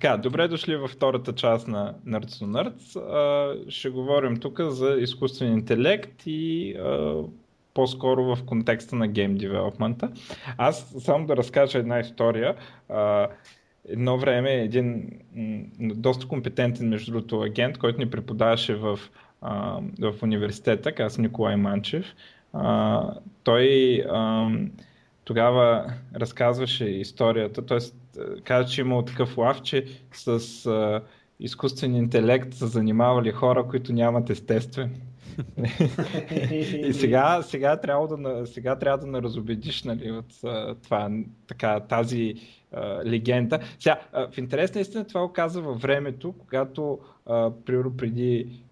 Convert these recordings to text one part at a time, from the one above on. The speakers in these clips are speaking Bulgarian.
така, добре дошли във втората част на Nerds to Nerds. Ще говорим тук за изкуствен интелект и а, по-скоро в контекста на гейм девелопмента. Аз само да разкажа една история. А, едно време един м, доста компетентен, между другото, агент, който ни преподаваше в, а, в университета, каза Николай Манчев, той тогава разказваше историята, т.е. каза, че имал такъв лав, че с а, изкуствен интелект са занимавали хора, които нямат естествен. и сега, сега, трябва да, сега трябва да наразобедиш нали, от това, така, тази а, легенда. Сега, а, в интерес на истина това оказа във времето, когато а, преди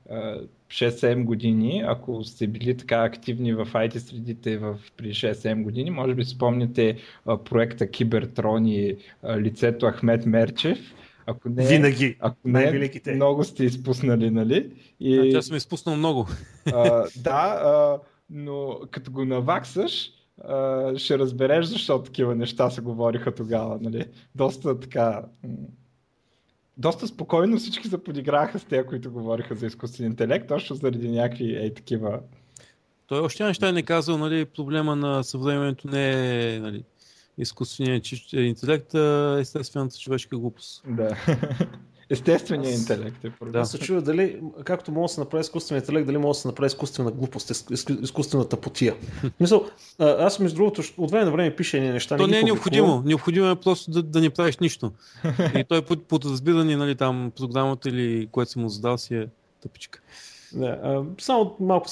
6-7 години, ако сте били така активни в IT средите в, при 6-7 години, може би спомняте а, проекта Кибертрон и а, лицето Ахмет Мерчев. Ако не, Винаги. Ако не, най-великите. много сте изпуснали, нали? И, а, тя съм изпуснал много. А, да, а, но като го наваксаш, а, ще разбереш защо такива неща се говориха тогава, нали? Доста така доста спокойно всички се подиграха с те, които говориха за изкуствен интелект, точно заради някакви ей такива. Той още неща не казал, нали, проблема на съвременето не е нали, изкуственият интелект, а естествената човешка глупост. Да. Естественият Аз... интелект е проблем. Да. Аз се чува дали, както може да се направи изкуствен интелект, дали може да се направи изкуствена глупост, изкуствената потия. Мисъл, аз между другото от време на време пише едни неща. То не, не е необходимо. Необходимо е просто да, да не правиш нищо. И той под, под разбиране, нали, там програмата или което си му задал си е тъпичка. Да, а, само малко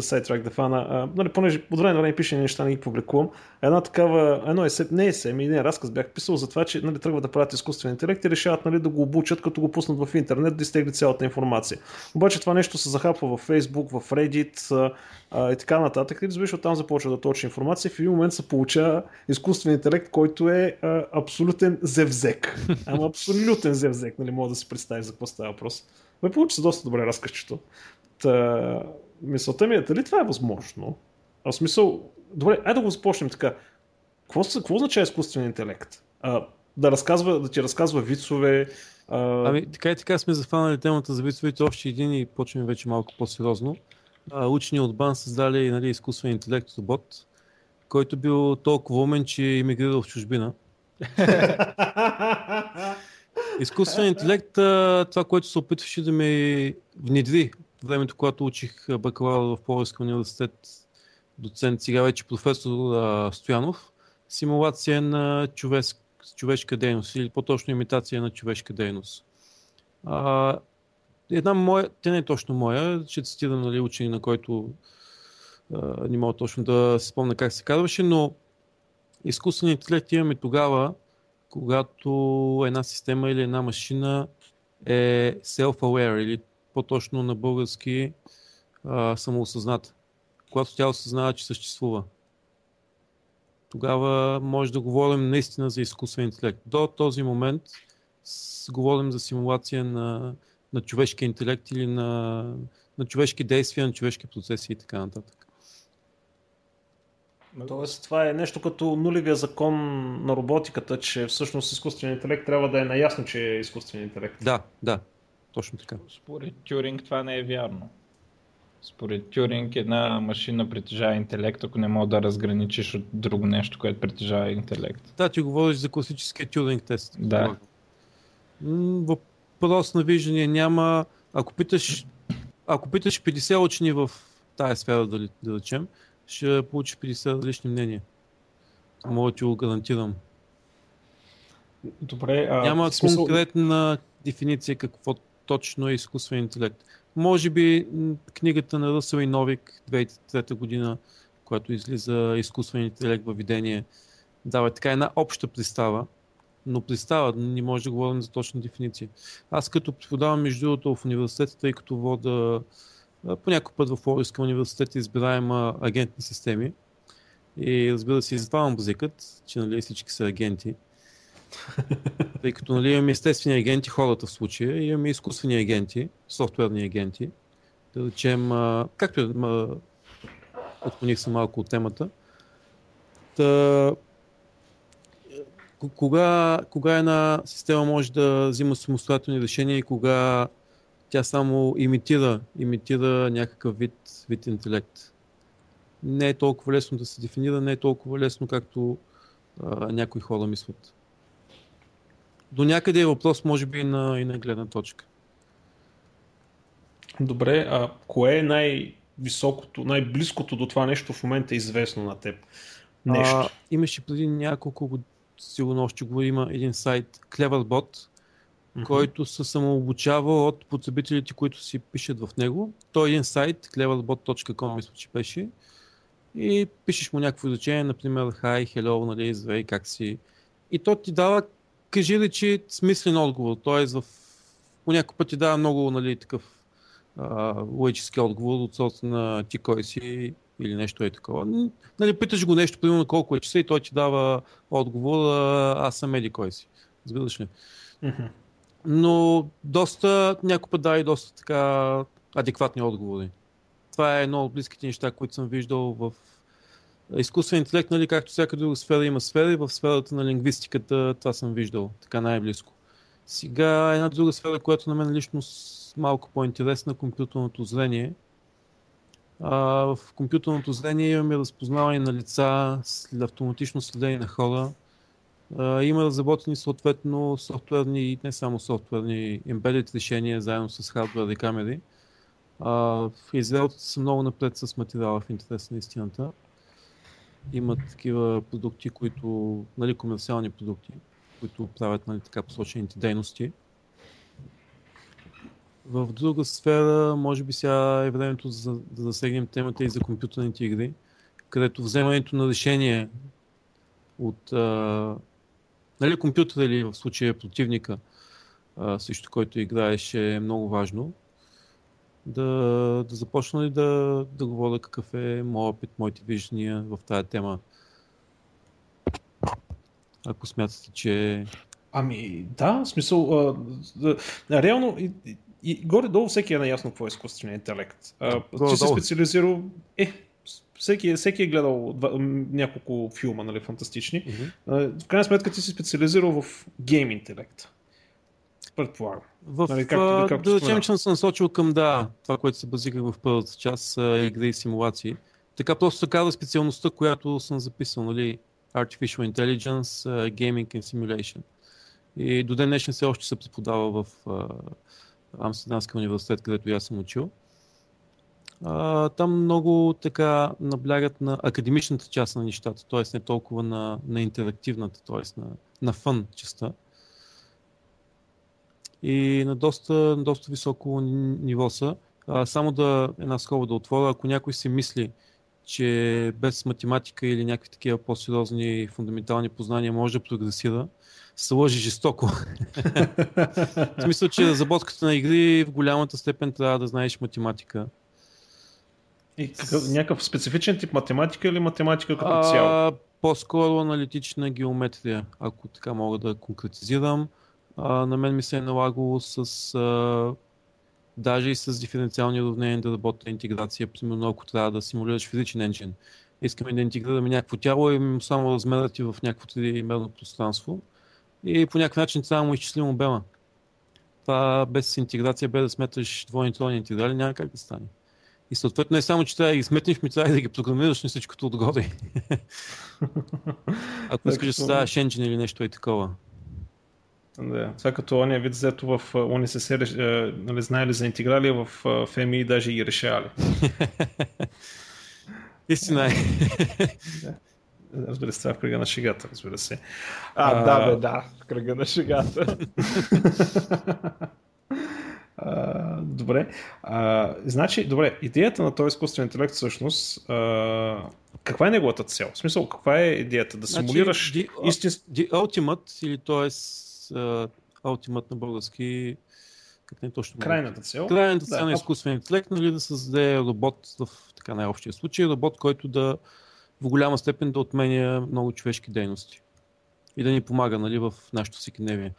сайтрак да фана. нали, понеже от време на време пише неща, не ги публикувам. Една такава, едно есе, не есе, ми един разказ бях писал за това, че нали, тръгват да правят изкуствен интелект и решават нали, да го обучат, като го пуснат в интернет, да изтегли цялата информация. Обаче това нещо се захапва в Facebook, в Reddit а, и така нататък. И разбираш, оттам започва да точи информация. В един момент се получава изкуствен интелект, който е а, абсолютен зевзек. Ама абсолютен зевзек, нали, мога да си представи за какво става въпрос. Ме получи се доста добре разкъщето. Та, мисълта ми е, дали това е възможно? А в смисъл, добре, айде да го започнем така. Какво, какво означава изкуствен интелект? А, да, разказва, да ти разказва вицове. А... Ами, така и така сме зафанали темата за вицовете още един и почваме вече малко по-сериозно. А, учени от БАН създали нали, изкуствен интелект бот, който бил толкова умен, че иммигрирал в чужбина. Изкуствен интелект, това, което се опитваше да ме внедри времето, когато учих бакалавър в Полски университет, доцент, сега вече професор Стоянов, симулация на човешка, човешка дейност или по-точно имитация на човешка дейност. А, една моя, те не е точно моя, ще цитирам нали, учени, на който а, не мога точно да се спомня как се казваше, но изкуственият интелект имаме тогава, когато една система или една машина е self-aware или по-точно на български а, самоосъзната. Когато тя осъзнава, че съществува. Тогава може да говорим наистина за изкуствен интелект. До този момент с, говорим за симулация на, на човешки интелект или на, на човешки действия, на човешки процеси и така нататък. Тоест, това е нещо като нулевия закон на роботиката, че всъщност изкуственият интелект трябва да е наясно, че е изкуствен интелект. Да, да, точно така. Според Тюринг това не е вярно. Според Тюринг една машина притежава интелект, ако не мога да разграничиш от друго нещо, което притежава интелект. Да, ти говориш за класическия Тюринг тест. Да. Въпрос на виждане няма. Ако питаш, ако питаш 50 учени в тая сфера, да, да речем, ще получи 50 различни мнения. Мога да ти го гарантирам. Добре, а, Няма смисъл... конкретна дефиниция какво точно е изкуствен интелект. Може би книгата на Ръсъл и Новик 2003 година, която излиза изкуствен интелект във видение, дава така една обща представа, но представа, не може да говорим за точна дефиниция. Аз като преподавам между другото в университета, тъй като вода по някой път в Лорийска университет избираем агентни системи. И разбира се, избавам базикът, че нали, всички са агенти. Тъй като нали, имаме естествени агенти, хората в случая, и имаме изкуствени агенти, софтуерни агенти. Да речем, както е, отклоних се малко от темата. Та, кога, кога една система може да взима самостоятелни решения и кога тя само имитира, имитира някакъв вид, вид интелект. Не е толкова лесно да се дефинира, не е толкова лесно, както а, някои хора мислят. До някъде е въпрос, може би, и на, и на гледна точка. Добре, а кое е най-високото, най-близкото до това нещо в момента известно на теб? Нещо. А, имаше преди няколко сигурно още го има един сайт, Cleverbot, mm-hmm. който се самообучава от потребителите, които си пишат в него. Той е един сайт, cleverbot.com, мисля, че беше. И пишеш му някакво изречение, например, hi, hello, нали, здравей, как си. И то ти дава, кажи ли, че смислен отговор. Т.е. в по някой път ти дава много нали, такъв логически отговор от сорта на ти кой си или нещо е такова. Нали, питаш го нещо, примерно колко е часа и той ти дава отговор, аз съм еди кой си. Разбираш ли? Mm-hmm. Но доста, някой път дава и доста така адекватни отговори. Това е едно от близките неща, които съм виждал в изкуствен интелект, нали, както всяка друга сфера има сфери, в сферата на лингвистиката това съм виждал така най-близко. Сега една друга сфера, която на мен лично малко по-интересна, компютърното зрение. А, в компютърното зрение имаме разпознаване на лица, автоматично следение на хора. Има разработени съответно софтуерни, не само софтуерни, embedded решения заедно с хардвер и камери. Израелците са много напред с материала в интерес на истината. Имат такива продукти, които, нали, комерциални продукти, които правят нали, така посочените дейности. В друга сфера, може би сега е времето за, да засегнем темата и за компютърните игри, където вземането на решение от нали, компютъра или в случая противника, а, срещу който играеш е много важно. Да, да започна ли да, да говоря какъв е моят опит, моите виждания в тази тема. Ако смятате, че... Ами да, в смисъл, а, а, реално и, и горе-долу всеки е наясно какво е изкуственият интелект. А, ти се специализирал... Е, всеки, всеки е гледал два, няколко филма, нали, фантастични. Mm-hmm. в крайна сметка ти си специализирал в гейм интелект. Предполагам. В, нали, както, както да речем, че съм насочил към да, това, което се базирах в първата част, игри и симулации. Така просто се казва специалността, която съм записал, нали, Artificial Intelligence, Gaming and Simulation. И до ден днешен все още се преподава в Амстердамския университет, където я съм учил. А, там много така наблягат на академичната част на нещата, т.е. не толкова на, на интерактивната, т.е. на, на фън частта. И на доста, на доста високо ниво са. А, само да една скоба да отворя, ако някой си мисли, че без математика или някакви такива по-сериозни фундаментални познания може да прогресира, се лъжи жестоко. в смисъл, че разработката на игри в голямата степен трябва да знаеш математика. И какъв, някакъв специфичен тип математика или математика като цяло? По-скоро аналитична геометрия, ако така мога да конкретизирам. А, на мен ми се е налагало с а, даже и с диференциални уравнения да работя интеграция, примерно ако трябва да симулираш физичен енджин. Искаме да интегрираме някакво тяло и само размерът в някакво тримерно пространство и по някакъв начин трябва да му изчислим обема. Това без интеграция, без да сметаш двойни интеграли, няма как да стане. И съответно не само, че трябва да ги сметнеш, ми трябва да ги програмираш на всичкото отгоре. Ако искаш да ставаш engine или нещо е такова. Да, това е като ония вид взето в ОНСС, нали, знаели за интеграли, в ФМИ даже ги решавали. Истина е. Разбира се, това в кръга на шегата, разбира се. А, а да, бе, да, в кръга на шегата. А, добре. А, значи, добре, идеята на този изкуствен интелект всъщност, а, каква е неговата цел? В смисъл, каква е идеята? Да значи, симулираш значи, истински... The Ultimate, или т.е. Ultimate на български, как не точно Крайната цел. Крайната цел да, на изкуствен интелект, нали, да създаде робот в така най-общия случай, робот, който да в голяма степен да отменя много човешки дейности и да ни помага нали, в нашото всекидневие.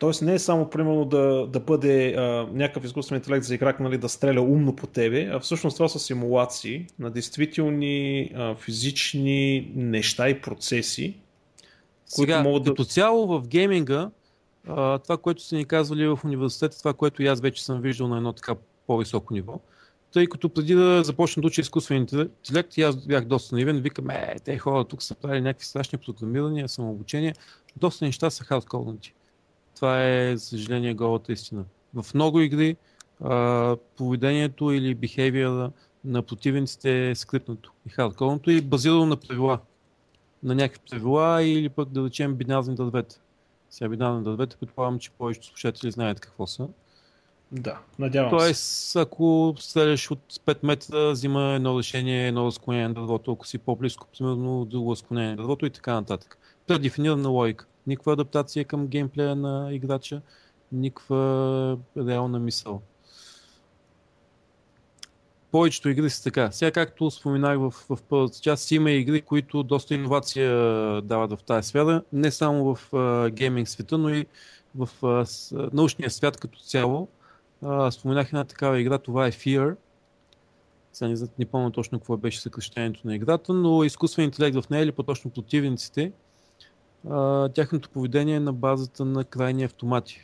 Тоест не е само примерно да, да бъде а, някакъв изкуствен интелект за играк нали, да стреля умно по тебе, а всъщност това са симулации на действителни а, физични неща и процеси. Сега, могат да... като цяло в гейминга, а, това, което са ни казвали в университета, това, което и аз вече съм виждал на едно така по-високо ниво, тъй като преди да започна да уча изкуствен интелект, и аз бях доста наивен, викам, е, те хора тук са правили някакви страшни програмирания, самообучения, доста неща са хардкорнати. Това е, за съжаление, голата истина. В много игри а, поведението или behavior на противниците е скрипнато и хардкорното и базирано на правила. На някакви правила или пък да речем бинарни дървета. Сега бинарни дървета предполагам, че повечето слушатели знаят какво са. Да, надявам Тоест, се. ако стреляш от 5 метра, взима едно решение, едно разклонение на дървото, ако си по-близко, примерно друго разклонение на дървото и така нататък. Предефинирана логика. Никаква адаптация към геймплея на играча, никаква реална мисъл. Повечето игри са така. Сега, както споменах в, в първата част, има игри, които доста иновация дават в тази сфера, не само в uh, гейминг света, но и в uh, научния свят като цяло а, споменах една такава игра, това е Fear. Сега не, не помня точно какво беше съкръщението на играта, но изкуствен интелект в нея или по-точно противниците, а, тяхното поведение е на базата на крайни автомати.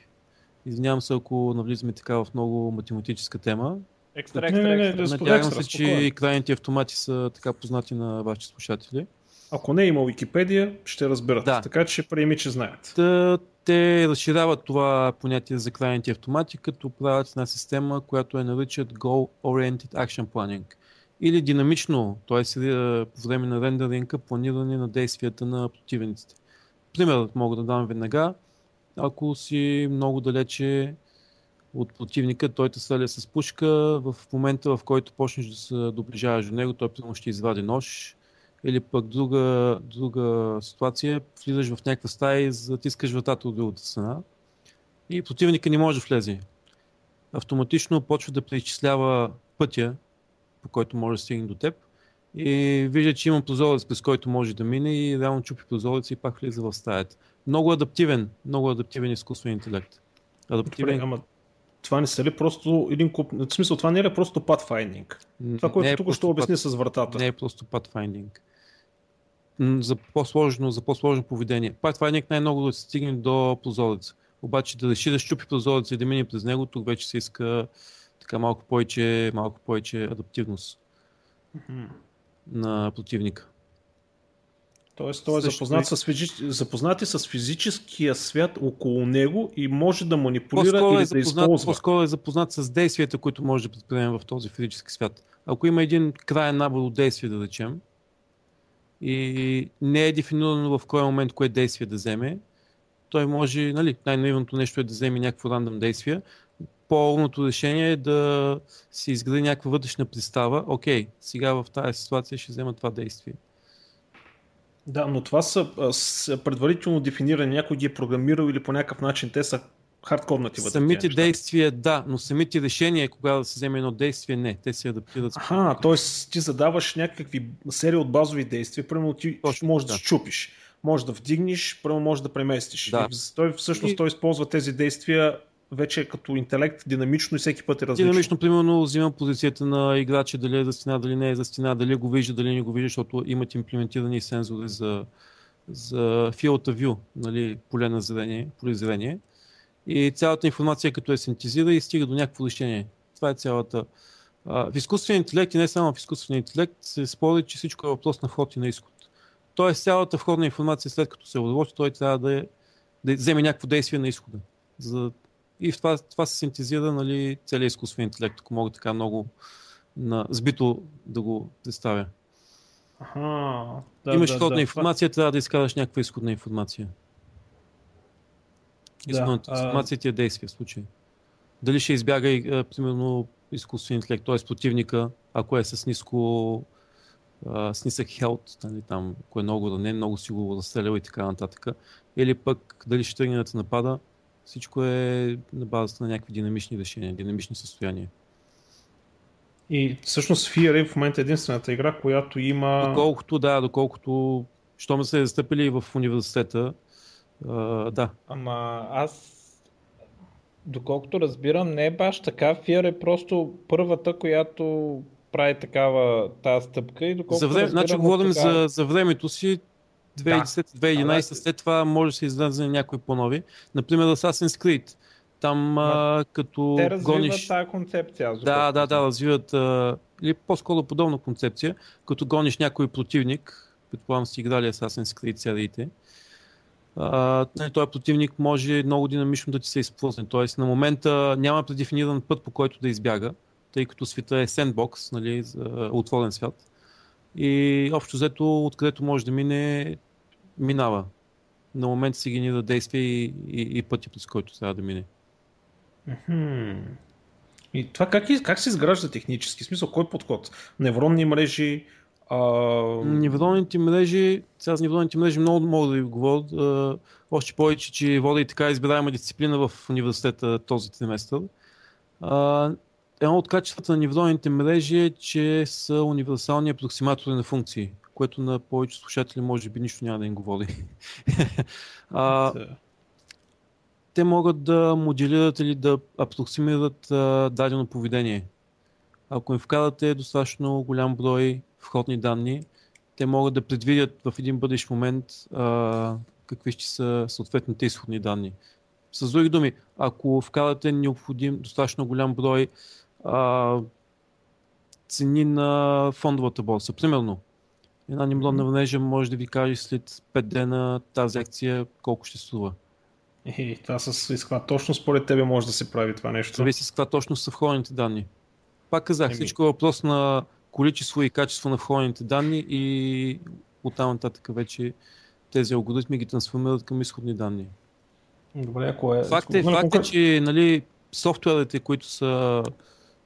Извинявам се, ако навлизаме така в много математическа тема. Екстра, екстра, екстра. Надявам се, че и крайните автомати са така познати на вашите слушатели. Ако не е има Википедия, ще разберат. Да. Така че приеми, че знаят. Та, те разширяват това понятие за крайните автомати, като правят една система, която е наричат Goal Oriented Action Planning. Или динамично, т.е. по време на рендеринга, планиране на действията на противниците. Пример мога да дам веднага. Ако си много далече от противника, той те стреля с пушка, в момента в който почнеш да се доближаваш до него, той примерно ще извади нож, или пък друга, друга ситуация, влизаш в някаква стая и затискаш вратата от другата страна и противника не може да влезе. Автоматично почва да преизчислява пътя, по който може да стигне до теб и вижда, че има прозорец, през който може да мине и реално чупи прозорец и пак влиза в стаята. Много адаптивен, много адаптивен изкуствен интелект. Адаптивен. Добре, ама това не са ли просто един куп... В смисъл, това не е ли просто pathfinding? Това, което е тук ще обясни с вратата. Не е просто pathfinding за по-сложно, за по-сложно поведение. Е най-много да се стигне до прозореца. Обаче да реши да щупи прозореца и да мине през него, тук вече се иска така малко повече, малко повече адаптивност mm-hmm. На противника. Тоест, той е запознат с, физи... запознат е с физическия свят около него и може да манипулира по-скоро или е запознат, да използва. По-скоро е запознат с действията, които може да предприеме в този физически свят. Ако има един крайен набор от действия, да речем, и не е дефинирано в кой момент кое действие да вземе. Той може, нали, най-наивното нещо е да вземе някакво рандъм действие. По-умното решение е да си изгради някаква вътрешна представа. Окей, сега в тази ситуация ще взема това действие. Да, но това са, са предварително дефинирани. Някой ги е програмирал или по някакъв начин те са хардкорнати вътре. Самите действия, да, но самите решения, кога да се вземе едно действие, не. Те се адаптират. Аха, т.е. ти задаваш някакви серия от базови действия, примерно ти Точно, можеш да. да щупиш, може да вдигнеш, примерно можеш да преместиш. Да. Той всъщност и... той използва тези действия вече като интелект динамично и всеки път е различно. Динамично, примерно, взимам позицията на играча, дали е за стена, дали не е за стена, дали го вижда, дали не го вижда, защото имат имплементирани сензори за, за field of view, нали, поле на зрение, поле зрение и цялата информация като е синтезира и стига до някакво решение. Това е цялата. в изкуствения интелект и не само в изкуствения интелект се спори, че всичко е въпрос на вход и на изход. Тоест цялата входна информация след като се отработи, той трябва да, е, да вземе някакво действие на изхода. За... И в това, това се синтезира нали, целият изкуствен интелект, ако мога така много на... сбито да го представя. Ага, да, Имаш да, входна да, информация, това... трябва да изкараш някаква изходна информация. Изходната да, информация ти е действие в случай. Дали ще избяга, примерно, изкуствен интелект, т.е. противника, ако е с ниско с нисък хелт, нали, там, ако е много ранен, много си го разстрелял и така нататък. Или пък дали ще тръгне да те напада, всичко е на базата на някакви динамични решения, динамични състояния. И всъщност Fear е в момента единствената игра, която има... Доколкото, да, доколкото, що ме се е застъпили в университета, Uh, да. Ама аз доколкото разбирам, не е баш така. Фиер е просто първата, която прави такава тази стъпка и доколкото за време, разбирам, значи говорим така... за, за времето си, 2010-2011, след това може да се излезе някои по-нови. Например, Assassin's Creed. Там а, като Те гониш... тази концепция. Да, да, да, знам. развиват а, или по-скоро подобна концепция, като гониш някой противник, предполагам си играли Assassin's Creed сериите, а, нали, този противник може много динамично да ти се изплъзне. Тоест на момента няма предефиниран път по който да избяга, тъй като света е сендбокс, нали, за отворен свят. И общо взето, откъдето може да мине, минава. На момента си генера действие и, и, и пътя, през който трябва да мине. И това как, как се изгражда технически? В смисъл, кой подход? Невронни мрежи? А... Невронните мрежи, сега за невронните мрежи много мога да ви говоря. Още повече, че вода и така избираема дисциплина в университета този триместър. А, Едно от качествата на невронните мрежи е, че са универсални апроксиматори на функции, което на повече слушатели може би нищо няма да им говори. а, те могат да моделират или да апроксимират а, дадено поведение. Ако им вкарате достатъчно голям брой входни данни, те могат да предвидят в един бъдещ момент а, какви ще са съответните изходни данни. С други думи, ако вкарате необходим достатъчно голям брой а, цени на фондовата борса, примерно, една невронна мрежа може да ви каже след 5 дена тази акция колко ще струва. Е, това с каква точно според тебе може да се прави това нещо. Зависи с каква точно са входените данни. Пак казах, Еми. всичко е въпрос на количество и качество на входените данни и оттам нататък вече тези алгоритми ги трансформират към изходни данни. Добре, ако е... Факт е, факт е че нали, софтуерите, които са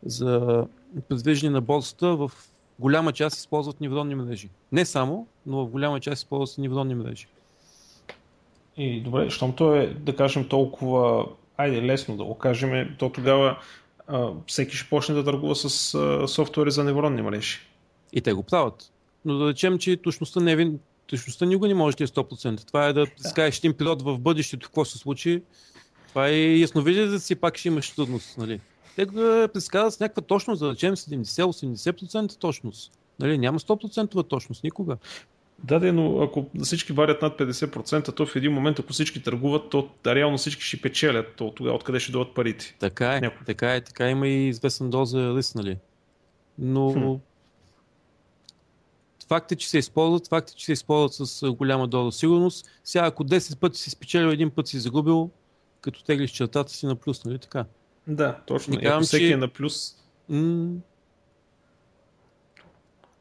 за предвиждане на борсата, в голяма част използват невронни мрежи. Не само, но в голяма част използват невронни мрежи. И добре, щом то е, да кажем, толкова, айде лесно да го кажем, то тогава а, всеки ще почне да търгува с а, софтуери за невронни мрежи. И те го правят. Но да речем, че точността не е точността никога не може да е 100%. Това е да скажеш един пилот в бъдещето какво се случи. Това е ясновидие да си пак ще имаш трудност. Нали? Те го е, предсказват с някаква точност, да речем 70-80% точност. Нали? Няма 100% точност никога. Да, да, но ако всички варят над 50%, то в един момент, ако всички търгуват, то да, реално всички ще печелят. То тогава откъде ще дойдат парите? Така е, Някой. така е, така има и известен доза риск, нали? Но Хм. факт е, че се използват, факт е, че се използват с а, голяма доза сигурност. Сега, ако 10 пъти си спечелил, един път си загубил, като теглиш чертата си на плюс, нали така? Да, точно. И ако казвам, всеки че- е на плюс, М-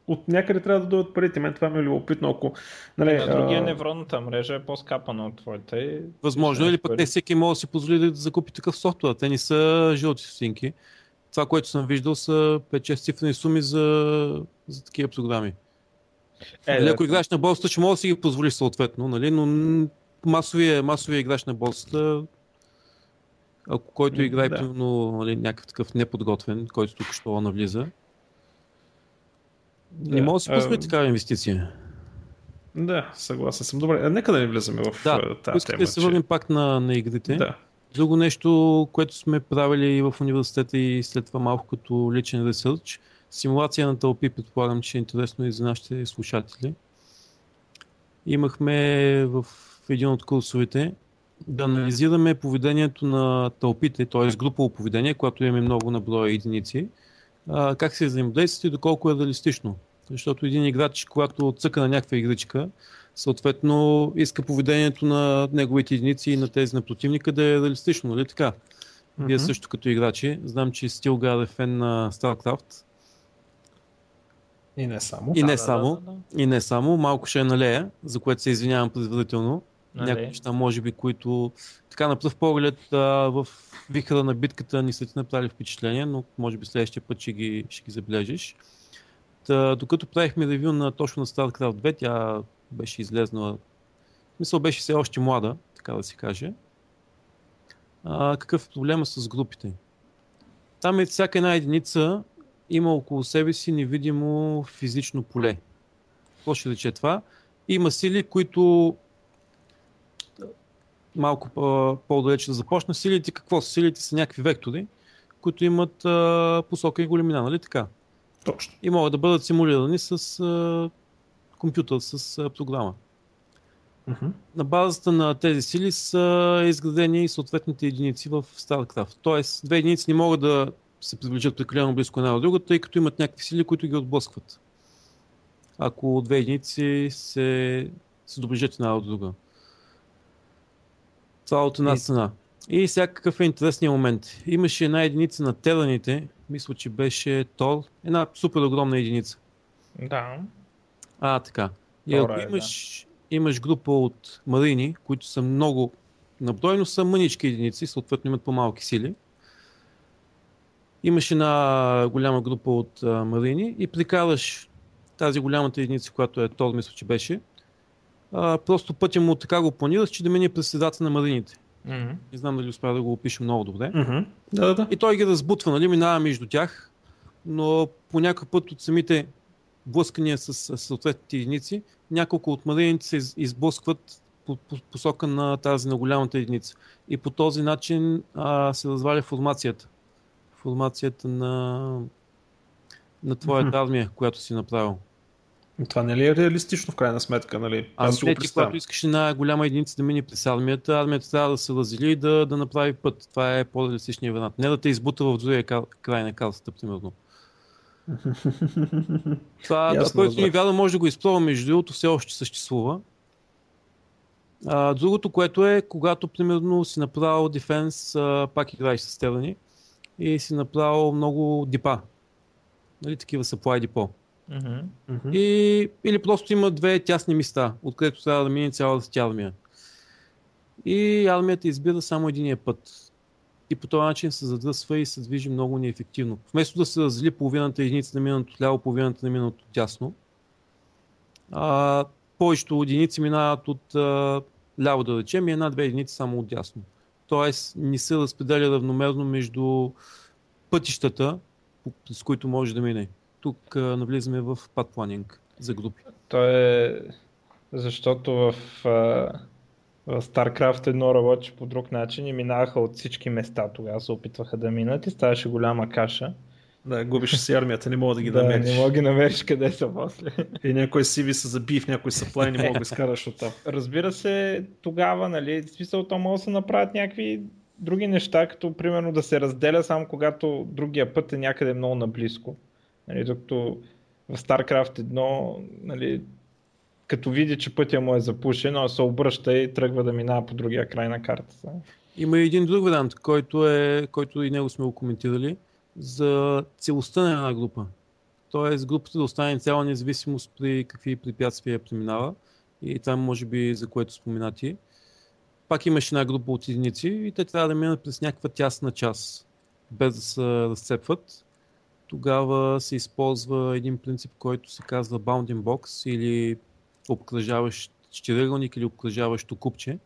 от някъде трябва да дойдат парите. Мен това ми е любопитно. Ако, нали, На другия а, невронната мрежа е по-скапана от твоята. И... Възможно, или пък не всеки може да си позволи да закупи такъв софтуер. Те не са жълти стотинки. Това, което съм виждал, са 5-6 цифрени суми за, за такива програми. Е, Нали, да, ако играеш на борсата, ще може да си ги позволиш съответно, нали? но масовия, масовия играч на борсата, ако който играе да. примерно нали, някакъв такъв неподготвен, който тук що навлиза, не Да, може да си а- позволи такава инвестиция. Да, съгласен съм. Добре, а нека да не влизаме в Да, а, тази тема. да се върнем пак на, на игрите. Да. Друго нещо, което сме правили и в университета и след това малко като личен ресърч, симулация на тълпи, предполагам, че е интересно и за нашите слушатели. Имахме в един от курсовете да анализираме поведението на тълпите, т.е. групово поведение, когато имаме много на броя единици, а, как се взаимодействат и доколко е реалистично. Защото един играч, когато цъка на някаква игричка, съответно иска поведението на неговите единици и на тези на противника да е реалистично, нали така? Вие Мгм. също като играчи, знам, че Стилгар е фен на StarCraft И не само. и Да, не да, само, да, да, и не само, малко ще е налея, за което се извинявам предварително. Нали? Някои неща, може би, които така на пръв поглед в вихъра на битката ни са ти направили впечатление, но може би следващия път ще ги, ще ги забележиш. Та, докато правихме ревю на точно на StarCraft 2, тя беше излезнала, в смисъл беше все още млада, така да се каже. А, какъв е проблема с групите? Там е всяка една единица има около себе си невидимо физично поле. Какво ще рече това? Има сили, които малко по- по-далече да започна. Силите какво са? Силите са някакви вектори, които имат а, посока и големина, нали така? Точно. И могат да бъдат симулирани с а, компютър, с а, програма. Мгм. на базата на тези сили са изградени и съответните единици в StarCraft. Тоест, две единици не могат да се приближат прекалено близко една до друга, тъй като имат някакви сили, които ги отблъскват. Ако две единици се, се доближат една до друга. Това от една И- страна. И сега какъв е интересният момент. Имаше една единица на тераните, мисля, че беше Тор, една супер огромна единица. Да. А, така. И Тора ако е, имаш, имаш група от марини, които са много набройно, са мънички единици, съответно имат по-малки сили. Имаш една голяма група от а, марини и прикараш тази голямата единица, която е Тор, мисля, че беше. А, просто пътя му така го планираш, че да мине през средата на марините. Мгм. Не знам дали успя да го опиша много добре. Мгм. Да, да, да. И той ги разбутва, нали, минава между тях, но по някакъв път от самите блъскания с, с съответните единици, няколко от марините се из- изблъскват по, по посока на тази на голямата единица. И по този начин а, се разваля формацията. Формацията на, на твоята Мгм. армия, която си направил. Това не ли е реалистично в крайна сметка, нали? Аз го ти, когато искаш една голяма единица да мине през армията, армията трябва да се раздели и да, да направи път. Това е по-реалистичният вариант. Не да те избута в другия край на картата, примерно. Това, Ясно, който ни вярва, може да го изпробва, между другото, все още съществува. А, другото, което е, когато, примерно, си направил дефенс, а, пак играеш с терани, и си направил много дипа. Нали, такива supply депо. Мгм. Мгм. И, или просто има две тясни места, откъдето трябва да мине цялата ти армия. И армията избира само единия път. И по този начин се задръсва и се движи много неефективно. Вместо да се раздели половината единица да минат от ляво, половината да минат от дясно, а, повечето единици минават от а, ляво, да речем, и една-две единици само от дясно. Тоест не се разпределя равномерно между пътищата, с които може да мине. Тук навлизаме в падпланинг за групи. То е защото в, в StarCraft едно работеше по друг начин и минаваха от всички места. Тогава се опитваха да минат и ставаше голяма каша. Да, губиш си армията, не мога да ги да, намериш. не мога да ги намериш къде са после. И някой CV се заби в някой съплай, не мога да го изкараш от там. Разбира се, тогава, нали, в смисъл, то може да се направят някакви други неща, като примерно да се разделя само когато другия път е някъде много наблизко. Нали, докато в StarCraft 1, нали, като види, че пътя му е запушен, но се обръща и тръгва да минава по другия край на картата. Има и един друг вариант, който, е, който и него сме го коментирали, за целостта на една група. Тоест групата да остане цяла независимост при какви препятствия преминава. И това може би за което споменати. Пак имаш една група от единици и те трябва да минат през някаква тясна част, без да се разцепват. Тогава се използва един принцип, който се казва Bounding Box или обкръжаващ четиръгълник или обкръжаващо купче.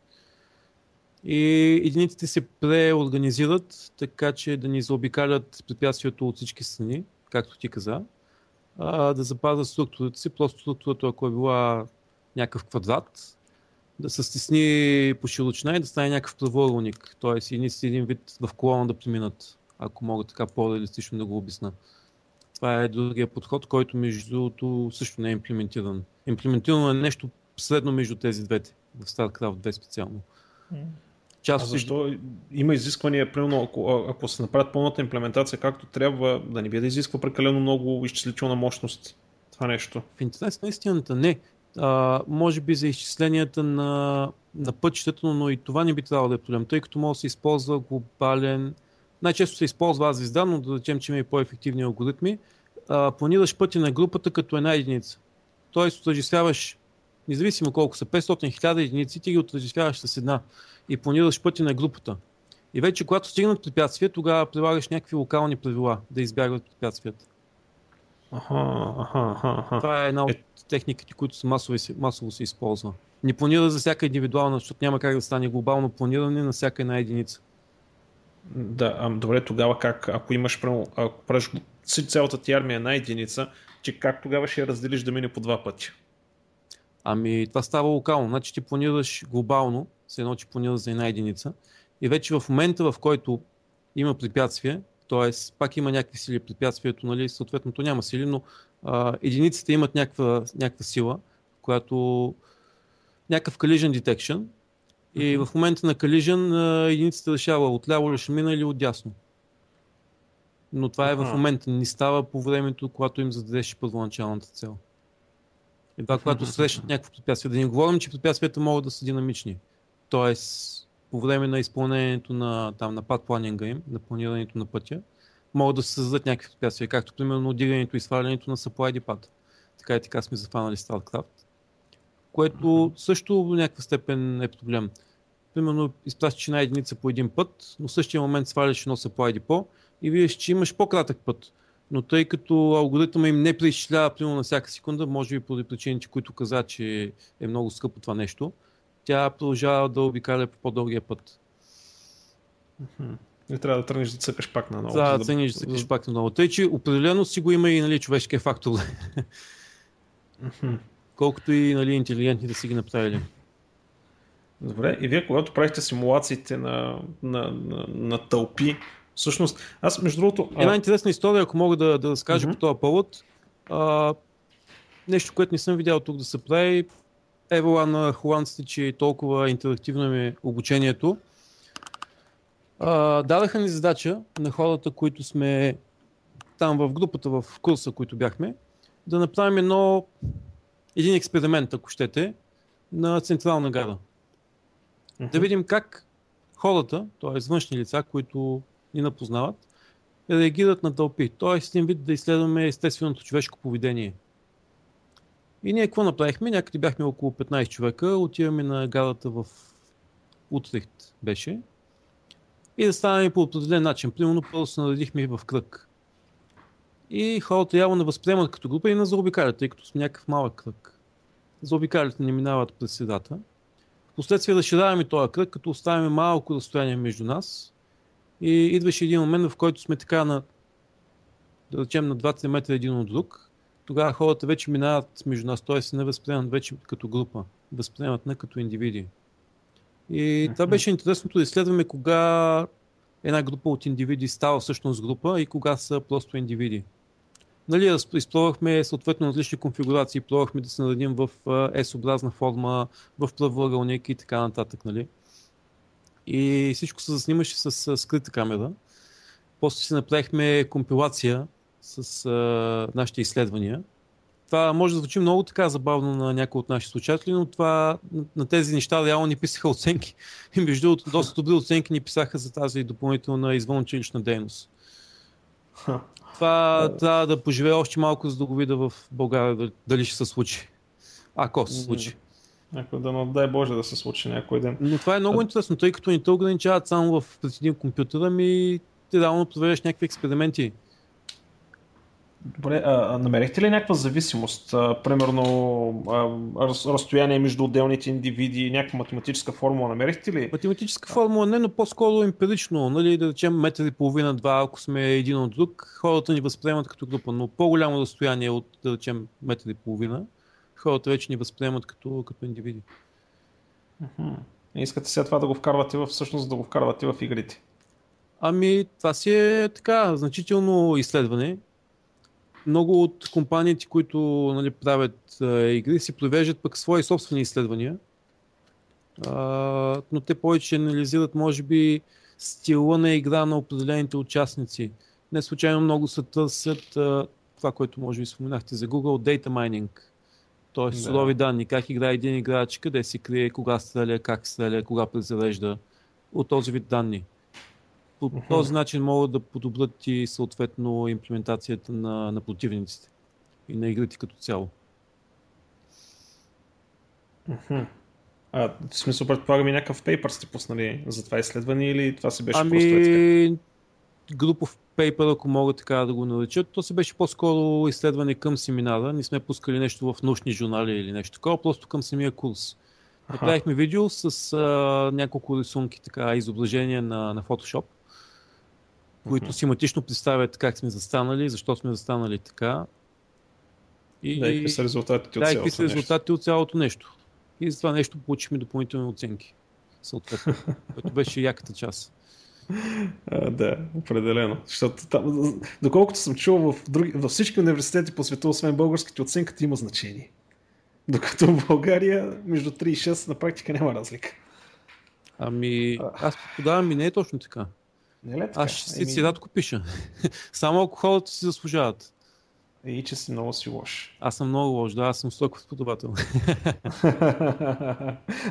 И единиците се преорганизират, така че да ни заобикалят препятствието от всички страни, както ти каза, а, да запазят структурата си. Просто структурата, ако е била някакъв квадрат, да се стесни по широчина и да стане някакъв правоъгълник. Единиците един вид в колона да преминат, ако мога така по-реалистично да го обясна. Това е другия подход, който между другото също не е имплементиран. Имплементирано е нещо средно между тези двете, в StarCraft 2 специално. А Част от защо има изисквания, примерно, ако, ако се направят пълната имплементация както трябва, да не би да изисква прекалено много изчислителна мощност това нещо. В интерес на истината не. А, може би за изчисленията на, на пътищата, но и това не би трябвало да е проблем, тъй като може да се използва глобален... Най-често се използва аз звезда, но да речем, че има и по-ефективни алгоритми. А, планираш пътя на групата като една единица. Тоест, отъждествяваш, независимо колко са, 500-1000 единици, ти ги отъждествяваш с една и планираш пътя на групата. И вече, когато стигнат препятствия, тогава прилагаш някакви локални правила да избягват препятствията. Аха, аха, аха. Това е една от техниките, които са масово, масово се използва. Не планира за всяка индивидуална, защото няма как да стане глобално планиране на всяка една единица. Да, а, добре, тогава как, ако имаш, примерно, ако правиш цялата ти армия една единица, че как тогава ще я разделиш да мине по два пъти? Ами това става локално. Значи ти планираш глобално, с едно, че планираш за една единица. И вече в момента, в който има препятствие, т.е. пак има някакви сили, препятствието, нали, съответното няма сили, но а, единиците имат някаква, някаква сила, която някакъв collision detection и в момента на collision единицата решава отляво ли ще мина или отдясно. Но това е в момента, не става по времето, когато им зададеш първоначалната цел. Едва когато срещат някакво препятствие. Да не говорим, че препятствията могат да са динамични. Тоест, по време на изпълнението на, там, на пад планинга им, на планирането на пътя, могат да се създадат някакви препятствия, както примерно дигането и свалянето на supply pad. Така и така сме зафанали StarCraft. Което също в някаква степен е проблем. Примерно изпращаш една единица по един път, но в същия момент сваляш едно supply depot и виждаш, че имаш по-кратък път. Но тъй като алгоритъма им не преизчислява примерно на всяка секунда, може би поради причините, които каза, че е много скъпо това нещо, тя продължава да обикаля по по-дългия път. Не трябва да тръгнеш да цъкаш пак на ново. Да, да тръгнеш да цъкаш пак на ново. Тъй, че определено си го има и нали, човешкия фактор. Колкото и нали, интелигентни да си ги направили. Добре, и вие когато правихте симулациите на, на, на, на тълпи, всъщност, аз между другото... Една интересна история, ако мога да, да разкажа mm-hmm. по този повод. А, нещо, което не съм видял тук да се прави, евала на холандците, че толкова интерактивно ми е обучението. А, дадаха ни задача на хората, които сме там в групата, в курса, които бяхме, да направим едно, един експеримент, ако щете, на Централна гара. Uh-huh. Да видим как хората, т.е. външни лица, които ни напознават, реагират на тълпи. Т.е. един вид да изследваме естественото човешко поведение. И ние какво направихме? Някъде бяхме около 15 човека, отиваме на гарата в Утрехт беше. И да станем по определен начин. Примерно първо се наредихме в кръг. И хората явно не възприемат като група и на заобикалят, тъй като сме някакъв малък кръг. Заобикалите не минават през средата. Впоследствие разширяваме този кръг, като оставяме малко разстояние между нас. И идваше един момент, в който сме така на, да речем, на 20 метра един от друг тогава хората вече минават между нас, т.е. не възприемат вече като група, възприемат не като индивиди. И това беше интересното да изследваме кога една група от индивиди става всъщност група и кога са просто индивиди. Нали, изпробвахме съответно различни конфигурации, пробвахме да се наредим в S-образна форма, в правоъгълник и така нататък. Нали. И всичко се заснимаше с скрита камера. После си направихме компилация с а, нашите изследвания. Това може да звучи много така забавно на някои от нашите слушатели, но това, на, тези неща реално ни писаха оценки. И между другото, доста добри оценки ни писаха за тази допълнителна извънучилищна дейност. Това трябва да поживее още малко, за да го видя в България дали ще се случи. Ако се случи. Ако да дай Боже да се случи някой ден. Но това е много интересно, тъй като ни те ограничават само в пред един компютър, ами ти реално проведеш някакви експерименти. Добре, а, намерихте ли някаква зависимост? А, примерно а, раз, разстояние между отделните индивиди, някаква математическа формула намерихте ли? Математическа формула не, но по-скоро емпирично, нали, да речем метър и половина, два, ако сме един от друг, хората ни възприемат като група, но по-голямо разстояние от, да речем, метър и половина, хората вече ни възприемат като, като индивиди. Uh-huh. Искате сега това да го вкарвате в, всъщност да го вкарвате в игрите? Ами, това си е така, значително изследване много от компаниите, които нали, правят а, игри, си провеждат пък свои собствени изследвания, а, но те повече анализират, може би, стила на игра на определените участници. Не случайно много се търсят а, това, което може би споменахте за Google, Data Mining. Тоест, да. сурови данни, как играе един играч, къде се крие, кога стреля, как стреля, кога презарежда. От този вид данни по този начин могат да подобрят и съответно имплементацията на, на противниците и на игрите като цяло. А, в смисъл, предполагам и някакъв пейпер сте пуснали за това изследване или това си беше ами, просто е групов пейпер, ако мога така да го наречат. То се беше по-скоро изследване към семинара. Не сме пускали нещо в научни журнали или нещо такова, просто към самия курс. Направихме видео с а, няколко рисунки, така, изображения на, на Photoshop които симатично представят как сме застанали, защо сме застанали така. И, да, и какви са резултатите от да, цялото са резултатите от цялото нещо. И за това нещо получихме допълнителни оценки. Съответно, което беше яката част. А, да, определено. Защото там, доколкото съм чувал в, други, във всички университети по света, освен българските, оценката има значение. Докато в България между 3 и 6 на практика няма разлика. Ами, аз подавам и не е точно така. Не ли е така? Аз ще си, Еми, си пиша. Само ако хората си заслужават. И че си много си лош. Аз съм много лош, да, аз съм стоков подавател.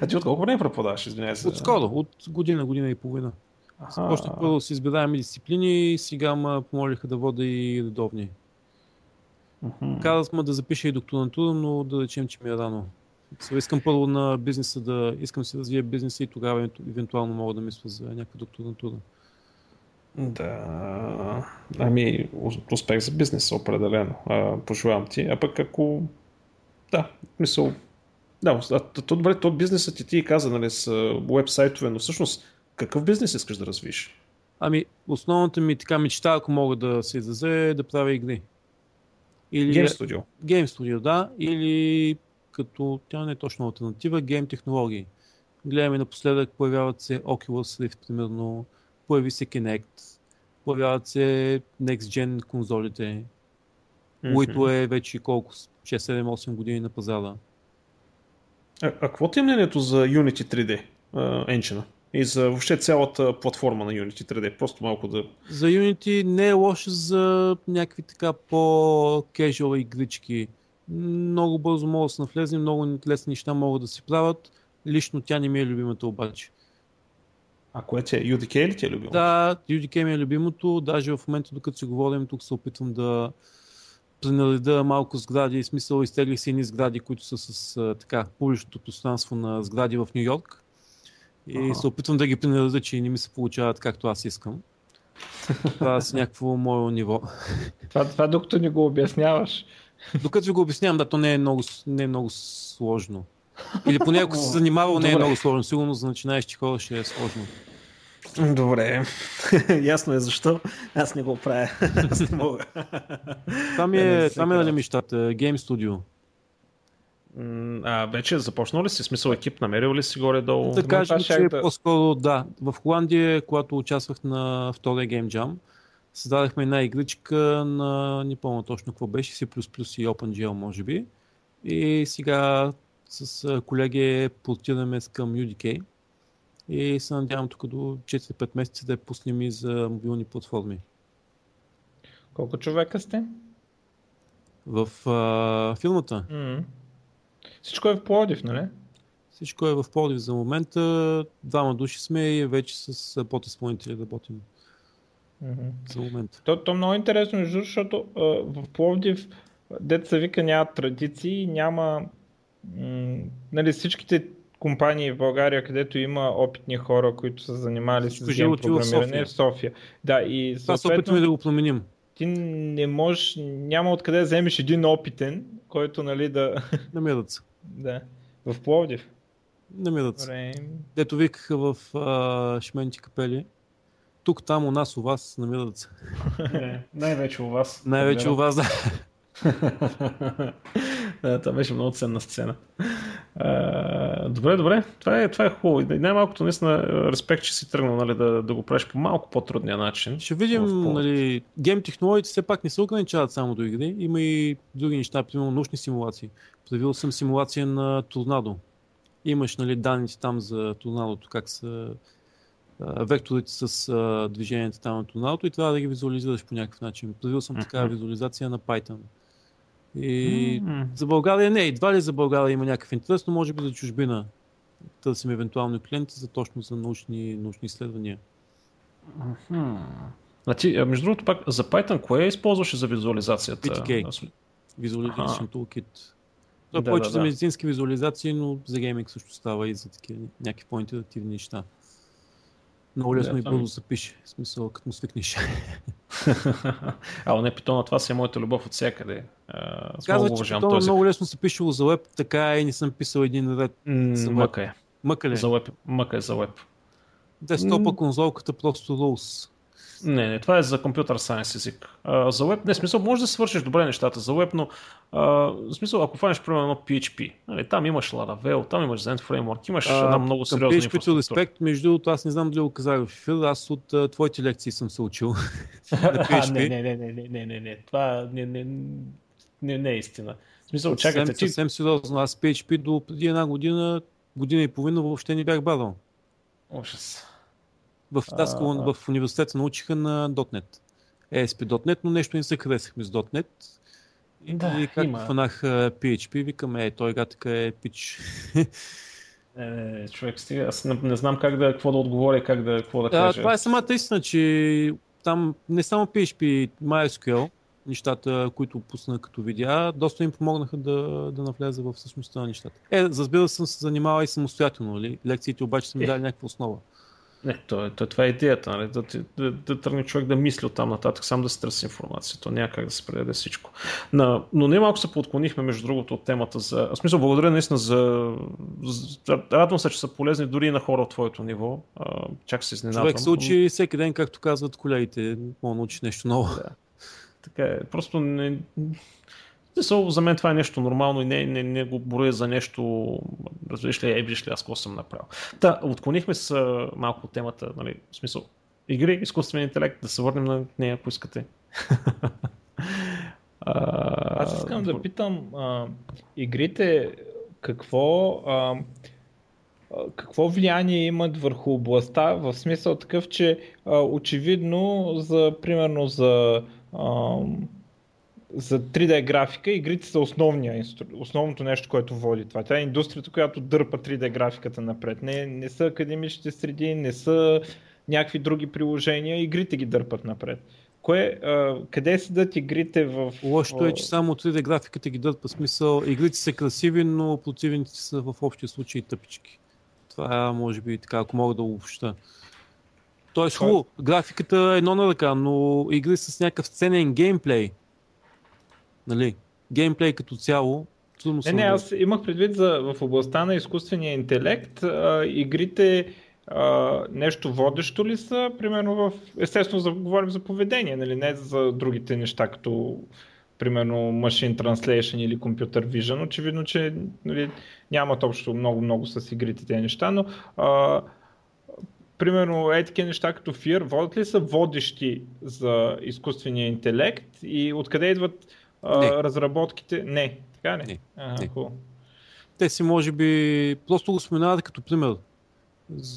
а ти от колко време преподаваш, извинявай се? Отскоро, от година, година и половина. Аха. Още първо си избираеми дисциплини, сега ме помолиха да вода и редовни. Мгм. Казах ме да запиша и докторантура, но да речем, че ми е рано. Сега искам първо на бизнеса да... Искам да си развия бизнеса и тогава евенту- евентуално мога да мисля за някаква докторантура. Да. Ами, ус- успех за бизнеса, определено. А, пожелавам ти. А пък ако... Да, мисъл... Да, то добре, то бизнесът ти ти каза, нали, с уебсайтове, но всъщност какъв бизнес искаш да развиеш? Ами, основната ми така мечта, ако мога да се изразе, е да правя игри. Или Game Studio. Game Studio, да, или като тя не е точно альтернатива, гейм технологии. Гледаме напоследък, появяват се Oculus Rift, примерно, появи се Kinect, появяват се Next Gen конзолите, които е вече колко, 6-7-8 години на пазара. А, а какво ти е мнението за Unity 3D а, engine и за въобще цялата платформа на Unity 3D? Просто малко да... За Unity не е лошо за някакви така по-кежуал игрички. Много бързо могат да се навлезем, много лесни неща могат да се правят. Лично тя не ми е любимата обаче. А кое ти е? UDK ли ти е любимо? Да, UDK ми е любимото. Даже в момента, докато си говорим, тук се опитвам да пренареда малко сгради. В смисъл, изтеглих си едни сгради, които са с така, публичното пространство на сгради в Нью Йорк. И Аха. се опитвам да ги пренареда, че не ми се получават както аз искам. Това е с някакво мое ниво. Това, това докато ни го обясняваш. Докато ви го обяснявам, да, то не е много, не е много сложно. Или поне ако се занимавал, не е много сложно. Сигурно за начинаещи хора ще е сложно. Добре. Ясно е защо. Аз не го правя. Аз не мога. Не, е, ми е нали, мечтата. Game Studio. А, вече започнал ли си? Смисъл екип намерил ли си горе-долу? Да кажем, че да- по-скоро да. В Холандия, когато участвах на втория Game Jam, създадахме една игричка на не помня точно какво беше, C++ и OpenGL може би. И сега с колеги портираме с към UDK. И се надявам тук до 4-5 месеца да я пуснем и за мобилни платформи. Колко човека сте? В а, филмата М. Всичко е в Плодив, нали? всичко е в Пловдив за момента. Двама души сме и вече с подизпълнители работим Мгм. за момента. То, то много интересно, защото а, в Пловдив, деца вика, няма традиции, няма нали, всичките компании в България, където има опитни хора, които са занимали с гейм програмиране, е София. в София. Да, и Това се опитваме да го променим. ти не можеш, няма откъде да вземеш един опитен, който нали да... Намират се. да. В Пловдив. Намират се. Добре. Дето викаха в а, Шменти капели. Тук, там, у нас, у вас, намират се. Най-вече у вас. Най-вече у вас, да. да, това беше много ценна сцена. А, добре, добре. Това е, това е хубаво. И най-малкото наистина респект, че си тръгнал нали, да, да го правиш по малко по-трудния начин. Ще видим, нали, гейм технологиите все пак не се ограничават само до игри. Има и други неща, примерно научни симулации. Правил съм симулация на торнадо. Имаш нали, данните там за торнадото, как са векторите с а, движението там на торнадото и трябва да ги визуализираш по някакъв начин. Правил съм такава визуализация на Python. И М, За България не, едва ли за България има някакъв интерес, но може би за чужбина. Търсим евентуално клиенти за точно за научни, научни изследвания. мгм. Значи, между другото, пак за Python, кое използваше за визуализацията? BTK. Visualization. Toolkit. Той е Да, повече да, за да. медицински визуализации, но за гейминг също става и за такива някакви по-интерактивни неща. Много лесно Да, и бързо се пише, в смисъл като му свикнеш. а, не, питона, това си е моята любов от всякъде. Аз Казва, много че този. много лесно се пишело за веб, така и не съм писал един ред. За. Мъка е. Мъка ли? За веб. Мъка е за веб. Десктопа, конзолката, просто роус. Не, не, това е за компютър сайенс език. А, за веб, не, смисъл, може да свършиш добре нещата за веб, но а, смисъл, ако фанеш примерно едно PHP, нали, там имаш Laravel, там имаш Zen Framework, имаш а, една много сериозна PHP to Respect, между другото, аз не знам дали го казах в ефир, аз от а, твоите лекции съм се учил на PHP. А, не, не, не, не, не, не, не, това не, не, не, не е истина. В смисъл, чакайте, ти... Съвсем сериозно, аз PHP до преди една година, година и половина въобще не бях бавал. Ужас. В, Таскал, А. в университета научиха на .NET. ASP.NET, но нещо не се харесахме с .NET. И, Да, и как има. фанах а, PHP, викам, е, той гатъка е пич. Е, човек, стига. Аз не, не знам как да, какво да отговоря, как да, какво да А, кажа. това е самата истина, че там не само PHP, MySQL, нещата, които пусна като видеа, доста им помогнаха да, да навляза в същността на нещата. Е, разбира съм се занимавал и самостоятелно. Ли? Лекциите обаче са ми Е. дали някаква основа. Не, то, е- то, това е идеята, нали? да, да, да тръгне човек да мисли от там нататък, сам да се търси информация. То няма как да се предаде всичко. На, но не малко се подклонихме, между другото, от темата за... В смисъл, благодаря наистина за... за... Радвам се, че са полезни дори и на хора от твоето ниво. А, чак се изненадвам. Човек се учи всеки ден, както казват колегите, мога да научи нещо ново. Да. Така е. Просто не... Смисъл, за мен това е нещо нормално и не, не, не го боря за нещо, разбираш ли, виж ли, аз какво съм направил. Та, отклонихме а, малко от темата, нали, в смисъл, игри, изкуствен интелект, да се върнем на нея, ако искате. Аз искам да питам, а, игрите какво, а, какво влияние имат върху областта, в смисъл такъв, че а, очевидно за, примерно за, за 3D графика, игрите са основния, основното нещо, което води това. Тя е индустрията, която дърпа 3D графиката напред. Не, не са академичните среди, не са някакви други приложения, игрите ги дърпат напред. Кое, а, къде седат игрите в... Лошото е, че само 3D графиката ги по смисъл. Игрите са красиви, но противниците са в общия случай тъпички. Това е, може би така, ако мога да обобща. Тоест е- хубаво, графиката е едно на ръка, но игри с някакъв ценен геймплей. Нали? Геймплей като цяло, трудно Не, не, аз имах предвид за, в областта на изкуствения интелект. А, игрите а, нещо водещо ли са, примерно в... Естествено, за, говорим за поведение, нали? не за другите неща, като примерно Machine Translation или Computer Vision. Очевидно, че нали, нямат общо много-много с игрите тези неща, но а, примерно е такива неща като Fear, водят ли са водещи за изкуствения интелект и откъде идват а, Не. разработките? Не, така ли? Не, Ага, не. хубаво. Те си може би просто го споменават като пример.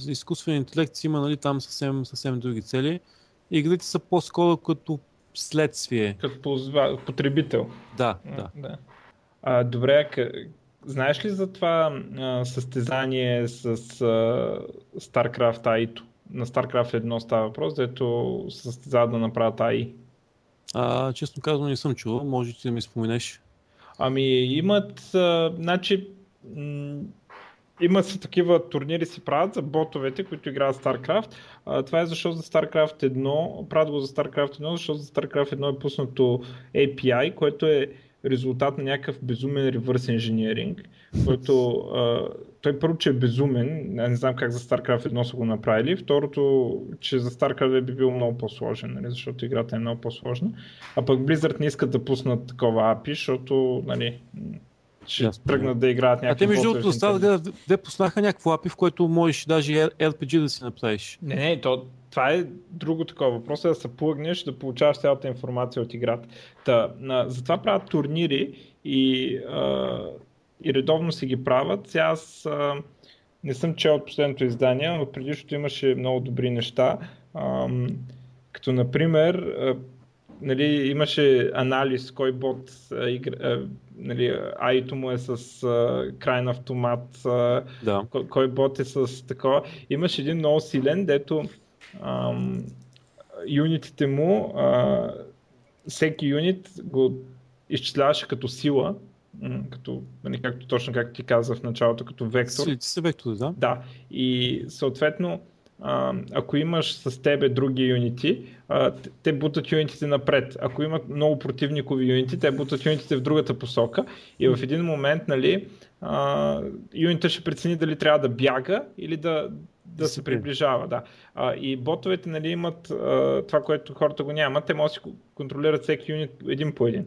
Изкуствен интелект си има нали, там съвсем, съвсем други цели. Игрите са по-скоро като следствие. Като ползва... потребител. Да, да. да. А, добре, къ... знаеш ли за това а, състезание с а, StarCraft AI? На StarCraft 1 става въпрос, дето се състезават да направят AI. А, честно казвам не съм чувал, може ти да ми споменеш. Ами имат, а, значи, м- има си такива турнири си правят за ботовете, които играят StarCraft. А, това е защото за StarCraft 1, правят го за StarCraft 1, защото за StarCraft 1 е пуснато API, което е резултат на някакъв безумен ревърс инженеринг, който а, той първо, че е безумен, не знам как за StarCraft 1 са го направили, второто, че за StarCraft 2 би бил много по-сложен, нали, защото играта е много по-сложна, а пък Blizzard не искат да пуснат такова API, защото нали, ще Ясно. тръгнат да играят А те някакви между другото, става две пуснаха някакво API, в което можеш даже RPG да си направиш. Не, не, то, това е друго такова. Въпросът е да се плъгнеш, да получаваш цялата информация от играта. Та, на, затова правят турнири и, а, и редовно си ги правят. Сега аз а, не съм чел от последното издание, но предишното имаше много добри неща. Ам, като например, а, нали, имаше анализ кой бот а, игра, а, нали, AI-то му е с а, крайен автомат, а, Да. кой, кой бот е с такова. Имаш един много силен, дето юнитите му, а, всеки юнит го изчисляваше като сила, като, нали, както точно както ти каза в началото, като вектор. Силите са вектори, да. Да, и съответно, а, ако имаш с тебе други юнити, а, те бутат юнитите напред. Ако имат много противникови юнити, те бутат юнитите в другата посока и в един момент, нали, а, юнита ще прецени дали трябва да бяга или да, да се се при- приближава. Да. А, и ботовете нали, имат а, това, което хората го нямат, те могат да си ко- контролират всеки юнит един по един.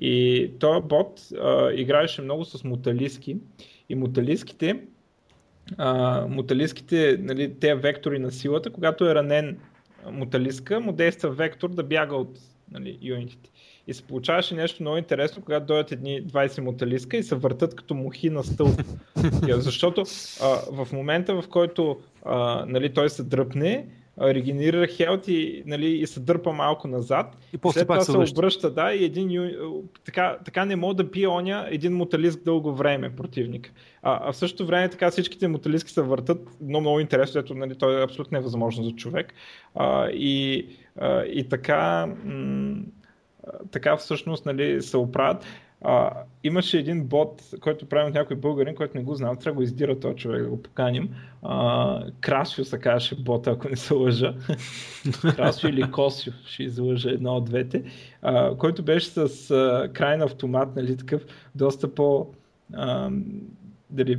И този бот а, играеше много с муталиски и муталиските а, муталиските, нали, те вектори на силата, когато е ранен муталиска, му действа вектор да бяга от нали, юнитите. И се получаваше нещо много интересно, когато дойдат едни 20 моталиска и се въртат като мухи на стълб. Защото а, в момента, в който а, нали, той се дръпне, регенерира хелт и, нали, и се дърпа малко назад. И после След пак това се връща. обръща, да, и един, така, така не мога да пие оня един муталиск дълго време противник. А, а в същото време така всичките муталиски се въртат много, много интересно, ето нали, той е абсолютно невъзможно за човек. А, и, а, и така, м- така всъщност нали, се оправят. А, имаше един бот, който правим от някой българин, който не го знам, трябва да го издира този човек да го поканим. А, Красио се казваше бота, ако не се лъжа. Красио или Косио, ще излъжа едно от двете. А, който беше с а, крайен автомат, нали, такъв доста по а, дали,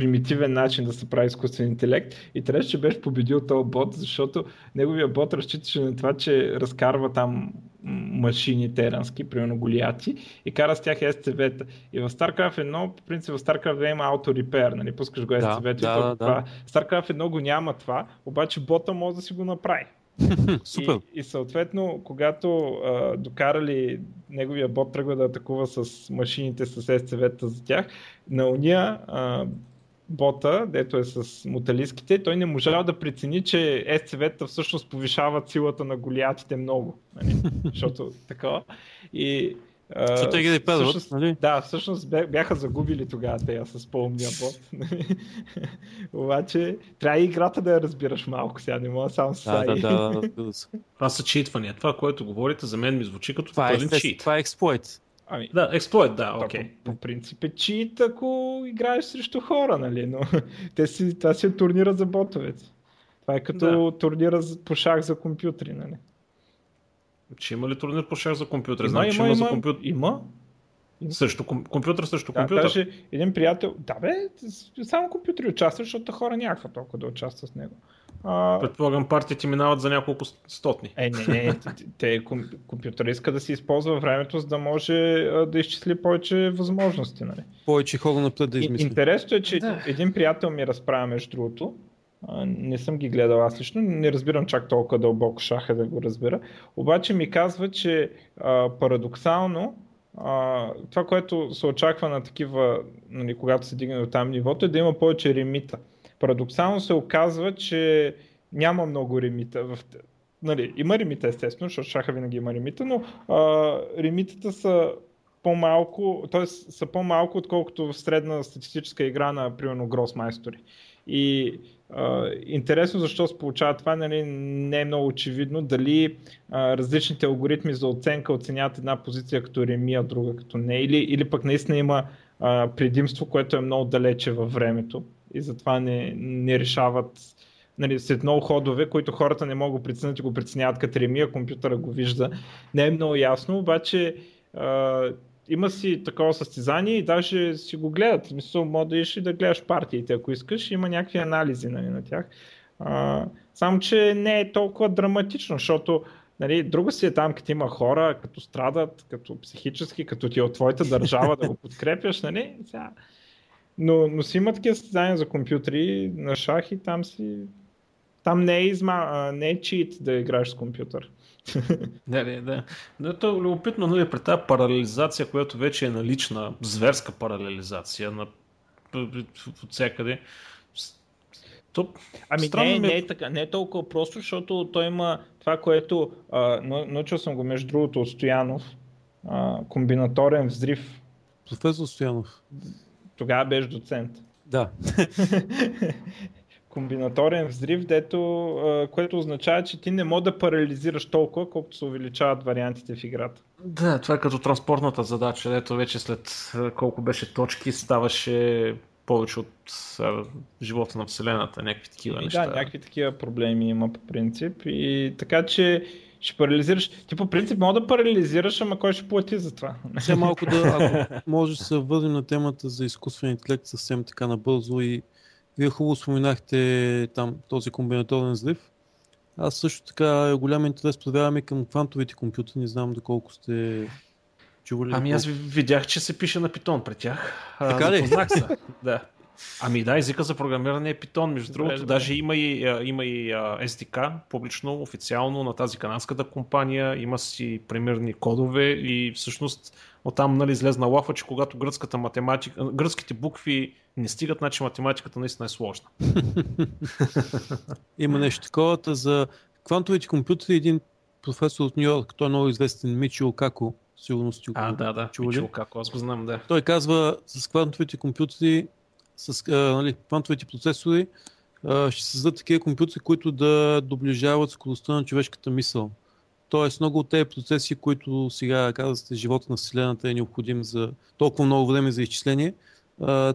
примитивен начин да се прави изкуствен интелект и трябваше, че беше победил този бот, защото неговия бот разчиташе на това, че разкарва там машини терански, примерно голияти, и кара с тях SCV-та. И в StarCraft 1, по принцип в StarCraft 2 има auto-repair, нали, пускаш го Да, SCV-то да, да, това. StarCraft 1 го няма това, обаче бота може да си го направи. Супер. И, и съответно, когато а, докарали неговия бот тръгва да атакува с машините с SCV-та за тях, на уния а, бота, дето е с муталиските, той не можал да прецени, че SCV-та всъщност повишават силата на голиатите много. Нали? Защото такова. И, а, Защото те ги да педват, всъщност- нали? да, всъщност бя- бяха загубили тогава те с по-умния бот. Обаче трябва и играта да я разбираш малко сега, не мога само с Да, да, да, разбира се. Това са читвания. Това, което говорите, за мен ми звучи като Това е, пълен чит. това е експлойт. Ами, Да, експлойт, да, окей. по, по принцип е чит, ако играеш срещу хора, нали? Но те си, това си е турнира за ботовете. Това е като турнира за- по шах за компютри, нали? Че има ли турнир по шах за компютър? Има, Знам, че има, има, за има, компютър. има. Срещу ком... компютър срещу Да, компютър. даже един приятел, да бе, само компютри участват, защото хора някаква толкова да участват с него. А, Предполагам, партиите минават за няколко стотни. Е, не, не, те- те ком- компютъра иска да се използва времето, за да може да изчисли повече възможности. Нали? Повече хора напред да И- измисли. Интересното е, че Да. един приятел ми разправя между другото. Не съм ги гледал аз лично, не разбирам чак толкова дълбоко шаха да го разбера. Обаче ми казва, че а, парадоксално а, това, което се очаква на такива, нали, когато се дигне до там нивото, е да има повече ремита. Парадоксално се оказва, че няма много ремита. В... Нали, има ремита естествено, защото шаха винаги има ремита, но а, ремитата са по-малко, т.е. са по-малко, отколкото в средна статистическа игра на, примерно, Гросмайстори. И а, интересно защо се получава това, нали, не е много очевидно дали а, различните алгоритми за оценка оценяват една позиция като реми, а друга като не, или, или пък наистина има а, предимство, което е много далече във времето и затова не, не решават нали, след много ходове, които хората не могат да преценят и го преценяват като реми, а компютъра го вижда. Не е много ясно, обаче а, има си такова състезание и даже си го гледат. В смисъл, може да идеш и да гледаш партиите, ако искаш. Има някакви анализи нали, на тях. А, само, че не е толкова драматично, защото нали, друго си е там, като има хора, като страдат, като психически, като ти е от твоята държава да го подкрепяш, нали? Сега... Но, но си има такива състезания за компютри на шах и там си... Там не е, изма... не е чит да играеш с компютър. Да, да, да. Но то е любопитно, нали, при тази паралелизация, която вече е налична, зверска паралелизация на от всякъде. То, Ами странно не, ми е- не е така, не е толкова просто, защото той има това, което а, нау- научил съм го между другото от Стоянов, а, комбинаторен взрив. Професор Стоянов. Тогава беше доцент. Да. комбинаторен взрив, дето, което означава, че ти не можеш да парализираш толкова, колкото се увеличават вариантите в играта. да, това е като транспортната задача, ето вече след колко беше точки ставаше повече от а, живота на Вселената, някакви такива И неща. да, някакви такива проблеми има по принцип. И така че ще парализираш. Ти по принцип мога да парализираш, ама кой ще плати за това? Сега малко да, ако може да се върнем на темата за изкуствен интелект съвсем така набързо и вие хубаво споменахте там този комбинаторен взрив. Аз също така голям интерес проявявам и към квантовите компютри, не знам доколко сте чували. Ами аз видях, че се пише на питон при тях. Така ли? запознах се. да. Ами да, езика за програмиране е Python. Между другото, добре. даже има и, има и SDK публично, официално на тази канадската компания. Има си примерни кодове и всъщност оттам нали, излезна лафа, че когато гръцката математика, гръцките букви не стигат, значи математиката наистина е сложна. Има нещо такова. та За квантовите компютри един професор от Нью Йорк, той е много известен, Мичио Како, сигурно сте А, да, да. чували. Чул как, аз го знам, да. Той казва, с квантовите компютри, с нали, квантовите процесори, ще създадат такива компютри, които да доближават скоростта на човешката мисъл. Тоест много от тези процеси, които сега казвате, живота на Вселената е необходим за толкова много време за изчисление,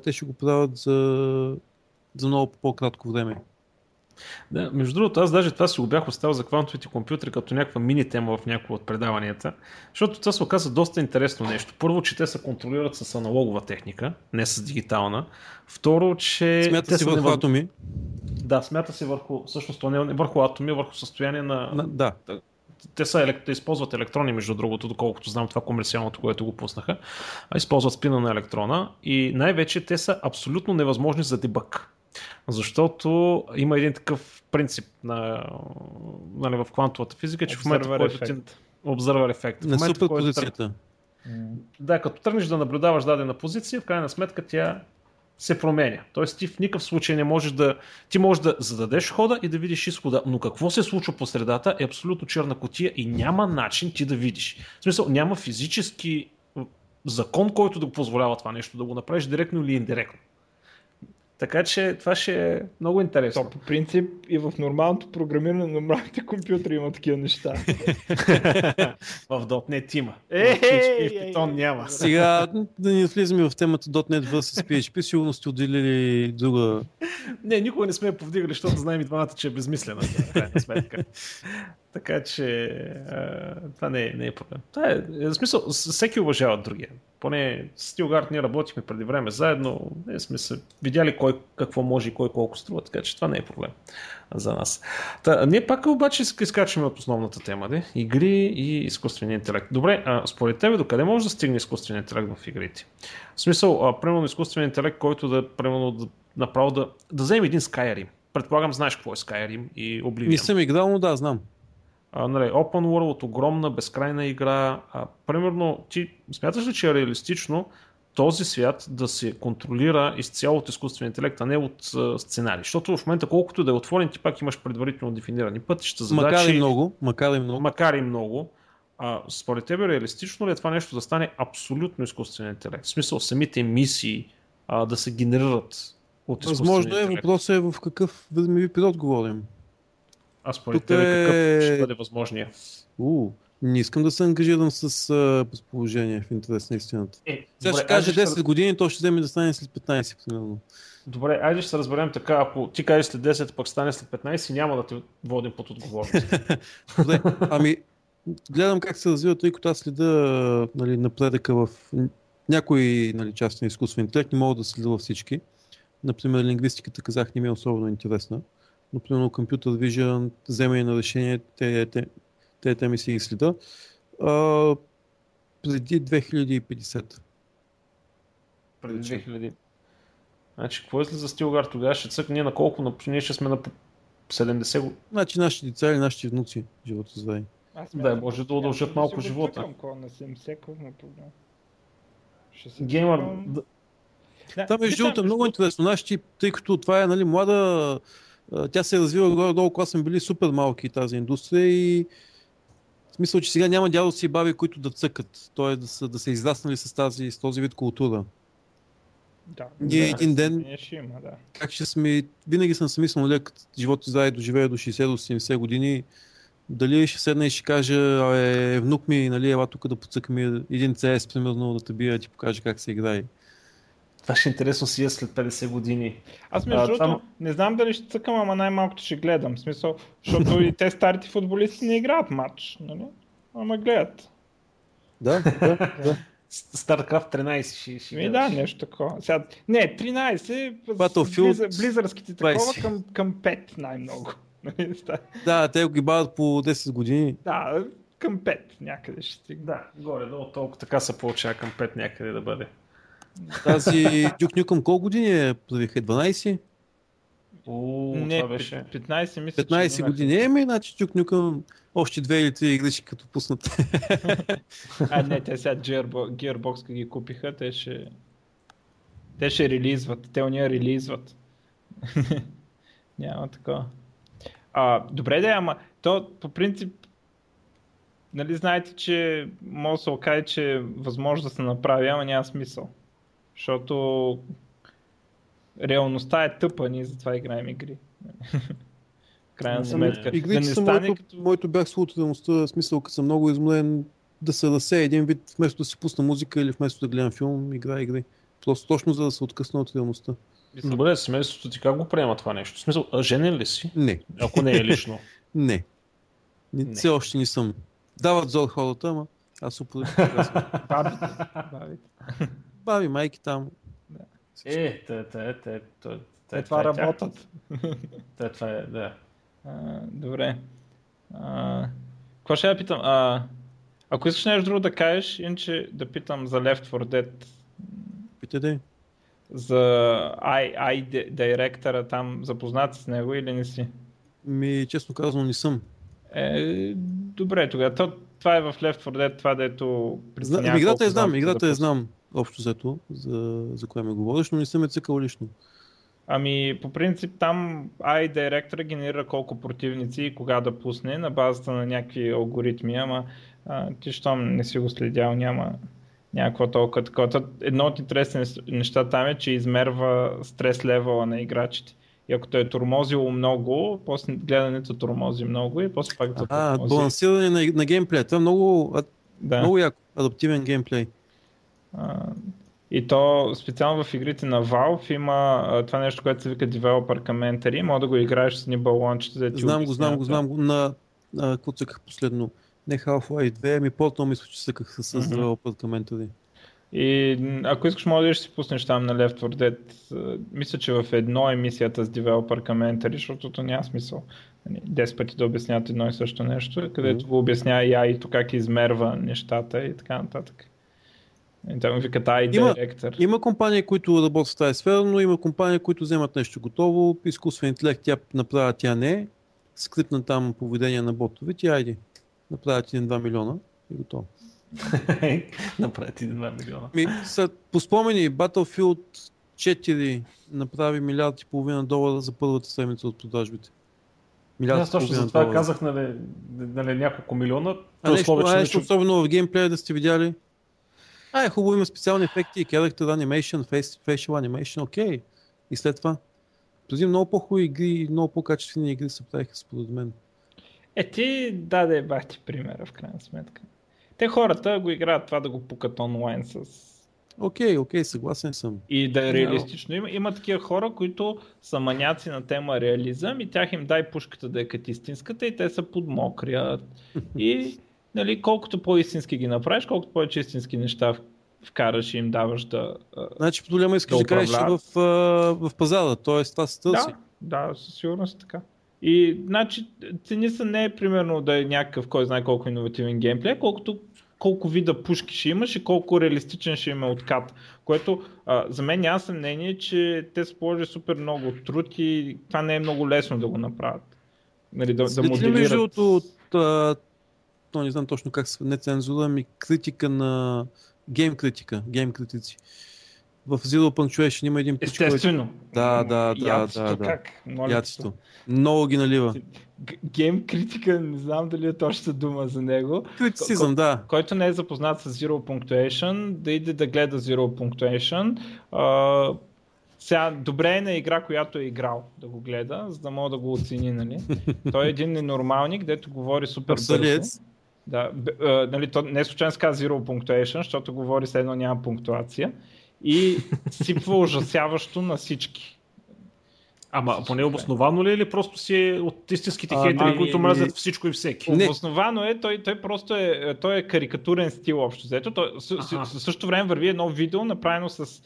те ще го правят за, за много по-кратко време. Да, между другото, аз даже това си го бях оставил за квантовите компютри като някаква мини тема в някои от предаванията, защото това се оказа доста интересно нещо. Първо, че те се контролират с аналогова техника, не с дигитална. Второ, че... Смята си върху атоми. Да, смята се върху, всъщност, то не е върху атоми, а върху състояние на... На, да, Те са елек... те използват електрони, между другото, доколкото знам това комерциалното, което го пуснаха. А използват спина на електрона и най-вече те са абсолютно невъзможни за дебъг. Защото има един такъв принцип на, нали, в квантовата физика, че в момента, в Observer който ти... ефект. Обзървар ефект. На суперпозицията. Да, като тръгнеш да наблюдаваш дадена позиция, в крайна сметка тя се променя. Тоест ти в никакъв случай не можеш да... Ти можеш да зададеш хода и да видиш изхода, но какво се случва по средата е абсолютно черна котия и няма начин ти да видиш. В смисъл, няма физически закон, който да го позволява това нещо, да го направиш директно или индиректно. Така че това ще е много интересно. То по принцип и в нормалното програмиране на нормалните компютри има такива неща. в .NET има. Е, в PHP и в е, Python е, няма. Сега да не влизаме в темата .NET vs PHP, сигурно сте отделили друга Не, никога не сме я повдигали, защото знаем и двамата, че е безмислена. В крайна сметка. така че а, това не е, не е проблем. Това е, е, в смисъл, всеки уважава другия. Поне с Стилгард ние работихме преди време заедно, не сме се видяли кой какво може и кой колко струва, така че това не е проблем за нас. Та, ние пак обаче изкачваме от основната тема, де? игри и изкуствения интелект. Добре, а, според тебе докъде може да стигне изкуственият интелект в игрите? В смисъл, а, примерно изкуственият интелект, който да, примерно, да, направо да, да вземе един Skyrim. Предполагам, знаеш какво е Skyrim и Oblivion. Не съм играл, но да, знам. А, нали, open world, огромна, безкрайна игра. А, примерно, ти смяташ ли, че е реалистично този свят да се контролира изцяло от изкуствен интелект, а не от а, сценарий? Защото в момента, колкото да е отворен, ти пак имаш предварително дефинирани пътища, задачи. Макар и много, макар и много. Макар и много. А, според тебе реалистично ли е това нещо да стане абсолютно изкуствен интелект? В смисъл, самите мисии а, да се генерират от изкуствен Възможно е, интелект? въпросът е в какъв времеви период говорим. А според Тук тебе какъв е- ще бъде възможния? У, не искам да се ангажирам с а, предположение в интерес на истината. Е, Сега добре, ще каже айде 10 години, то ще вземе да стане след 15, примерно. Добре, айде ще се разберем така, ако ти кажеш след 10, пък стане след 15, няма да те водим под отговорност. Добре, ами, гледам как се развива, тъй като аз следа нали, напредъка в някои нали, части на изкуствен интелект, не мога да следа във всички. Например, лингвистиката казах не ми е особено интересна, но примерно компютър vision, вземане на решение, те, те, те теми си ги следа. А, преди 2050. Преди 2000. Значи, какво е за Стилгар тогава? Ще цък ние на колко? На, ние ще сме на по 70 години. Значи нашите деца или нашите внуци, живота здраве. Аз Да, може да удължат смятам, малко живота. е проблем. Ще се Геймър, да, Да, другото е много интересно. Нашите, тъй като това е нали, млада, тя се е развила горе-долу, когато сме били супер малки тази индустрия и в смисъл, че сега няма дядовци и баби, които да цъкат. Т.е. да са, да са израснали с, тази, с този вид култура. Да, Ние да, един ден- ще има, да. Как ще сме, винаги съм си мислил, нали, като живота здраве доживее до 60 до 70 години, дали ще седна и ще кажа, е, внук ми, нали, ела тук да подцъкаме един CS, примерно, да те бия, да ти покаже как се играе. Това ще е интересно си е след 50 години. Аз между А, другото, това- не знам дали ще цъкам, ама най-малкото ще гледам. В смисъл, защото и те старите футболисти не играят матч, нали? Ама гледат. Да, да, да. StarCraft 13 ще, ще Ми да, нещо такова. Сега, не, 13, Battlefield близър, близърските такова 20. към, към 5 най-много. Да, те го ги бават по 10 години. да, към 5 някъде ще стигне. Да, горе-долу толкова така се получава към 5 някъде да бъде. Тази Duke Nukem колко години е? Правиха 12? Уу, Не, това беше. 15 мисля, че 15 имах. години. Еми, значи Duke Nukem още две или три игри ще като пуснат. А, не, те сега Gearbo- Gearbox ги купиха, те ще... Те ще релизват, те уния релизват. Няма такова. А, добре да, ама то по принцип нали знаете, че може да се окаже, че е възможно да се направи, ама няма смисъл. Защото реалността е тъпа, ние затова играем игри. Крайна Не, сметка. Да Игрите не са стане моето, като... моето бях с в смисъл, като съм много измлен, да се разсея един вид, вместо да си пусна музика или вместо да гледам филм, игра игри. Просто точно за да се откъсна от реалността. Добре, семейството ти как го приема това нещо? В смисъл, а женен ли си? Не, Ако не е лично. не. не. Все още не съм. Дават зор хората, ама аз казвам. Бабите, бабите. Баби, майки там. Е, те, те, те, те, Те това е работят. Те, това е, да. Добре. Какво ще я питам? А, ако искаш нещо друго да кажеш, иначе да питам за Left 4 Dead, Питайте. за I, I директора там, запознат с него или не си? Ми, честно казано, не съм. Е, добре, тогава. То, това е в Left 4 Dead, това дето Зна, преценява играта я знам, играта да я знам общо взето, за, за кое ме говориш, но не съм я цъкал лично. Ами, по принцип там AI директора генерира колко противници и кога да пусне на базата на някакви алгоритми, ама а, ти щом не си го следял, няма някакво толкова такова. Та Едно от интересните неща там е, че измерва стрес левела на играчите. И ако той е тормозило много, после гледането тормози много и после пак да А, тормози. балансиране на, на геймплея. Това е много, Да. много яко. Адаптивен геймплей. И то специално в игрите на Valve има това нещо, което се вика Developer Commentary. Може да го играеш с ни балончета. да ти Знам го, знам го, знам го. На, какво цъках последно? Не Half-Life 2, ами по-то мисля, че цъках с Мгм. Developer Commentary. И ако искаш, може да си пуснеш там на Left 4 Dead. Мисля, че в едно емисията с Developer Commentary, защото то няма смисъл. Нали, 10 пъти да обясняват едно и също нещо, където го обяснява и AI-то как измерва нещата и така нататък. И там викат AI Има- Director. Има компании, които работят в тази сфера, но има компании, които вземат нещо готово, изкуствен интелект тя направя, тя не, скрипна там поведение на ботовете, айде, направят 1-2 милиона и готово. Направи ти 2 милиона. Ми, са, по спомени, Battlefield 4 направи милиард и половина долара за първата седмица от продажбите. Милиард Аз точно за това долара. казах, нали, нали, няколко милиона. А нещо, условие, нещо... особено в геймплея да сте видяли. А, е хубаво, има специални ефекти, character animation, face, facial animation, окей. И след това. Преди много по-хубави игри, много по-качествени игри се правиха според мен. Е, ти даде бахти примера в крайна сметка. Те хората го играят това да го пукат онлайн с... Окей, окей, съгласен съм. И да е реалистично. Има, има такива хора, които са маняци на тема реализъм и тях им дай пушката да е като истинската и те са подмокрят. И нали, колкото по-истински ги направиш, колкото повече истински неща вкараш и им даваш да... Значи проблема искаш Да да, кажеш в, в пазара, т.е. това се търси. Да, да, със сигурност е така. И значи цени са не е примерно да е някакъв, кой знае колко иновативен геймплей, колкото колко вида пушки ще имаш и колко реалистичен ще има откат. Което а, за мен няма съмнение, че те са положили супер много труд и това не е много лесно да го направят. Нали, да, да ли между моделират. другото от, а, то не знам точно как се, не цензура, ми критика на гейм критика, гейм критици. В Zero Punctuation има един пич, който... Естествено. Да, да, да, Яцето да, да. Как? Моля. Много ги налива. Гейм критика, не знам дали е точно дума за него. Критицизъм, да. който не е запознат с Zero Punctuation, да иде да гледа Zero Punctuation. А, сега, добре е на игра, която е играл да го гледа, за да мога да го оцени, нали? Той е един ненормалник, дето говори супер бързо. Да, а, нали, то не е случайно се казва Zero Punctuation, защото говори се едно няма пунктуация. И сипва ужасяващо на всички. Ама поне обосновано ли е или просто си е от истинските хейтери, които ми- мразят всичко и всеки? Не. Обосновано е, той, той просто е, той е карикатурен стил общо взето. Той, с, с, в същото време върви едно видео, направено с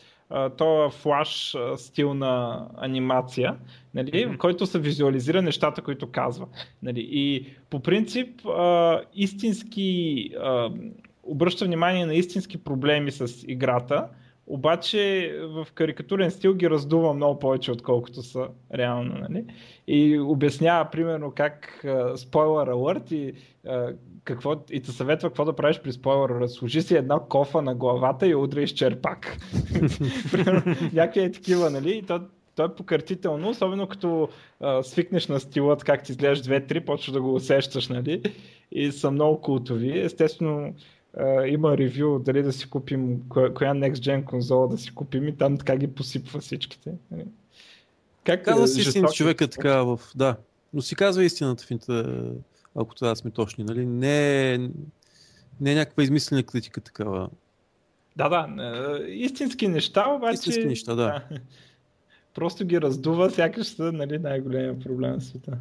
този флаш а, стил на анимация, нали, в който се визуализира нещата, които казва. Нали. И по принцип а, истински а, обръща внимание на истински проблеми с играта, обаче в карикатурен стил ги раздува много повече, отколкото са реално. Нали? И обяснява, примерно, как спойлер алърт и какво, и те съветва какво да правиш при спойлер. Сложи си една кофа на главата и удрай с черпак. Някакви е такива, нали? И то, то е покъртително, особено като а, свикнеш на стилът, как ти изглеждаш 2-3, почваш да го усещаш, нали? И са много култови. Естествено, има ревю дали да си купим, коя, коя Next Gen конзола да си купим и там така ги посипва всичките. Нали? Как казва си истина човека така в... Да, но си казва истината в интер... ако трябва да сме точни, нали? Не, не е някаква измислена критика такава. Да, да, истински неща, обаче... Истински неща, да. да. Просто ги раздува, сякаш са нали, най-големия проблем в света.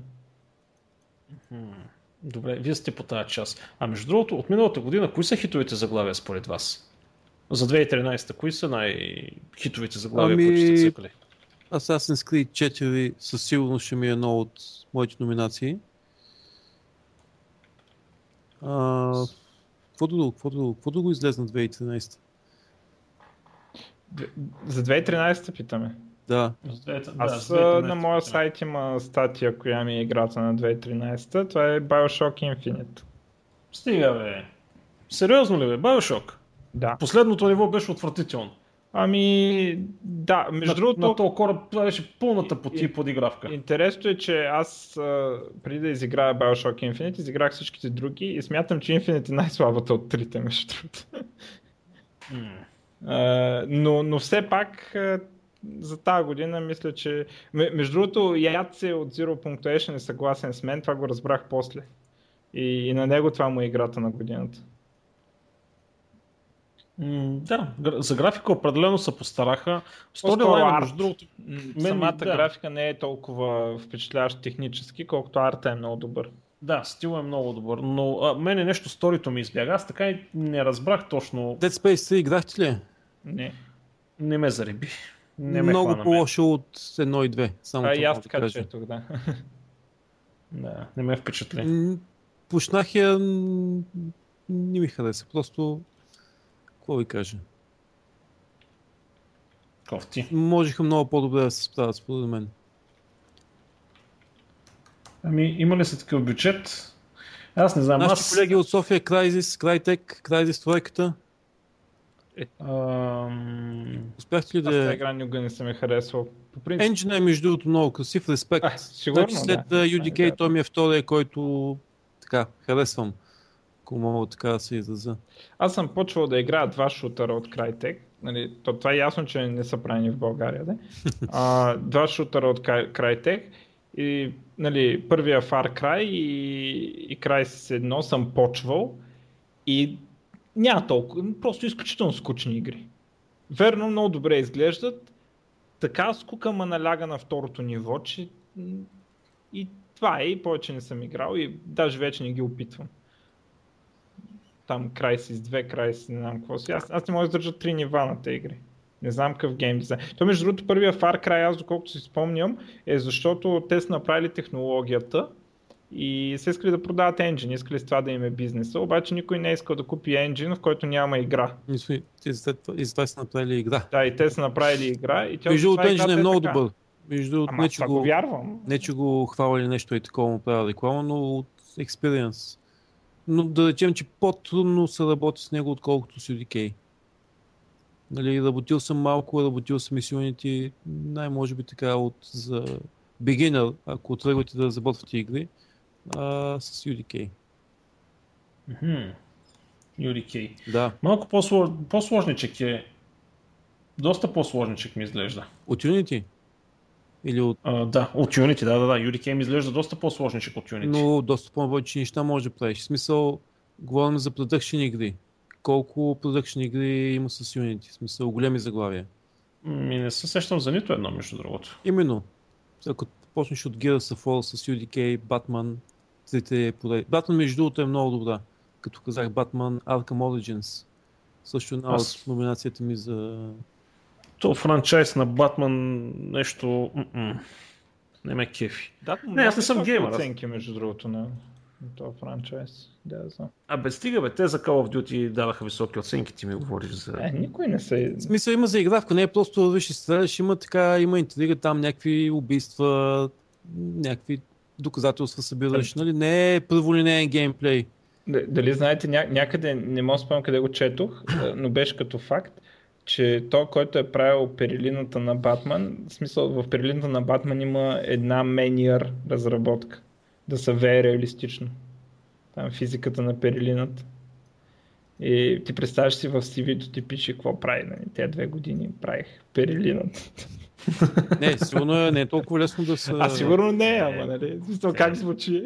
Добре, вие сте по тази част. А между другото, от миналата година, кои са хитовите заглавия според вас? За 2013, кои са най-хитовите заглавия, ами... които сте цъкали? Assassin's Creed 4 със сигурност ще ми е едно от моите номинации. А, какво друго, какво друго, какво друго излезна 2013? За 2013 питаме. Да. Аз да, на моя сайт има статия, коя ми е играта на 2013. Това е Bioshock Infinite. Стига бе. Сериозно ли бе? Bioshock? Да. Последното ниво беше отвратително. Ами, да, между на, другото... На този кораб това беше пълната поти подигравка. Интересно е, че аз преди да изиграя Bioshock Infinite, изиграх всичките други и смятам, че Infinite е най-слабата от трите, между другото. Mm. но, но все пак за тази година мисля, че... Между другото, Яце от Zero.Action е съгласен с мен, това го разбрах после. И, и на него това му е играта на годината. Да, за графика определено се постараха. Сторилайн, между другото, мен, самата да. графика не е толкова впечатляващ технически, колкото арта е много добър. Да, стил е много добър, но а, мене нещо сторито ми избяга. Аз така и не разбрах точно. Dead Space 3 играхте ли? Не. Не ме зареби. Не ме много по-лошо от 1 и 2. Само а, и аз така да четох, да. да, не ме впечатли. Почнах я, не ми хареса. Просто, какво ви кажа? Кофти. Можеха много по-добре да се справят, според мен. Ами, има ли се такъв бюджет? Аз не знам. Нашите аз... колеги от София, Crysis, Crytek, Crysis тройката, е, ам... Успяхте ли да... Аз игра никога не съм ме харесвал. По принцип... Engine е между другото много красив, респект. А, сигурно, значи след да. UDK да. той ми е втория, който така, харесвам. Ако мога така да се изразя. Аз съм почвал да играя два шутера от Crytek. Нали, то, това е ясно, че не са правени в България. Да? а, два шутера от Crytek и нали, първия Far Cry и, и Crysis 1 съм почвал и няма толкова, просто изключително скучни игри. Верно, много добре изглеждат. Така скука ма наляга на второто ниво, че и това е, и повече не съм играл и даже вече не ги опитвам. Там Crysis 2, Crysis, не знам какво си. Аз, аз не мога да държа три нива на тези игри. Не знам какъв гейм дизайн. То между другото първия Far Cry, аз доколкото си спомням, е защото те са направили технологията, и са искали да продават енджин, искали с това да им е бизнеса, обаче никой не е искал да купи енджин, в който няма игра. И затова са направили игра. Да, и те са направили игра. И тя Между другото, енджин е много така. добър. Между Ама, не, че го, вярвам. Не, че го хваля нещо и такова му правя реклама, но от експириенс. Но да речем, че по-трудно се работи с него, отколкото с UDK. Нали, работил съм малко, работил съм и Unity, най-може би така от за beginner, ако тръгвате да разработвате игри, а, с UDK. Mm-hmm. UDK. Да. Малко по-сложничък е. Доста по-сложничък ми изглежда. От Unity? Или от... А, да, от Unity, да, да, да. UDK ми изглежда доста по-сложничък от Unity. Но доста по-повече неща може да правиш. В смисъл, говорим за продъкшен игри. Колко продъкшен игри има с Unity? В смисъл, големи заглавия. Ми не се сещам за нито едно, между другото. Именно. Ако почнеш от Gears of War с UDK, Batman, трите поредни. Батман между другото е много добра. Като казах Batman Arkham Origins. Също една Аз... от номинацията ми за... То франчайз на Батман нещо... М-м. Не ме кефи. Да, не, аз не съм геймър. Оценки, между другото. На... Това франчайз, да, да знам. А бе, стига бе, те за Call of Duty даваха високи оценки, ти ми говориш за... Е, никой не се... В смисъл има заигравка, не е просто виж и стреляш, има така, има интрига там, някакви убийства, някакви доказателства събираш, нали? Не е първолинейен геймплей. Дали знаете, ня- някъде, не мога да спомням къде го четох, но беше като факт, че той, който е правил перилината на Батман, в смисъл в перилината на Батман има една мениър разработка, да се вее реалистично. Там физиката на перилината. И ти представяш си в CV-то ти пише какво прави. Нали? Те две години правих перилината. Не, сигурно е, не е толкова лесно да се... А сигурно не, ама нали? Смисъл, как звучи?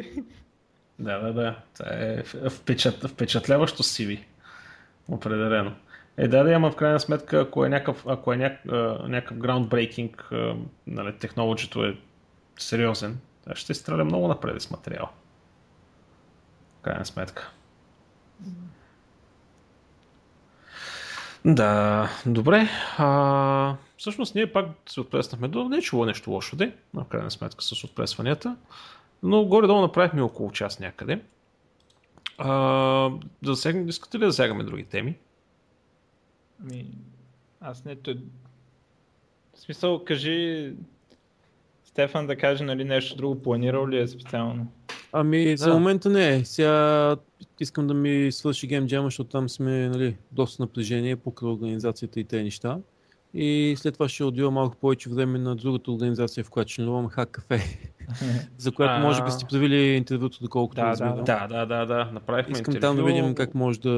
Да, да, да. Това е впечат, впечатляващо CV. Определено. Е, да, да, ама в крайна сметка, ако е някакъв, ако е някакъв groundbreaking, нали, технологичето е сериозен, ще стреля много напред с материал. В крайна сметка. Да, добре. А, всъщност ние пак се отплеснахме до не е чуло нещо лошо, де, в крайна сметка с отплесванията. Но горе-долу направихме около час някъде. А, да засегнем, искате ли да засягаме други теми? Ми, аз не... Той... В смисъл, кажи... Стефан да каже нали, нещо друго, планирал ли е специално? Ами, за Да. момента не. Сега искам да ми свърши Game Jam, защото там сме нали, доста напрежение покрай организацията и тези неща. И след това ще отдела малко повече време на другата организация, в която членувам, Hack Cafe, за която може би сте правили интервюто, доколкото Да, разбирам. да, Да, да, да. Направихме Искам интервю. там да видим как може да,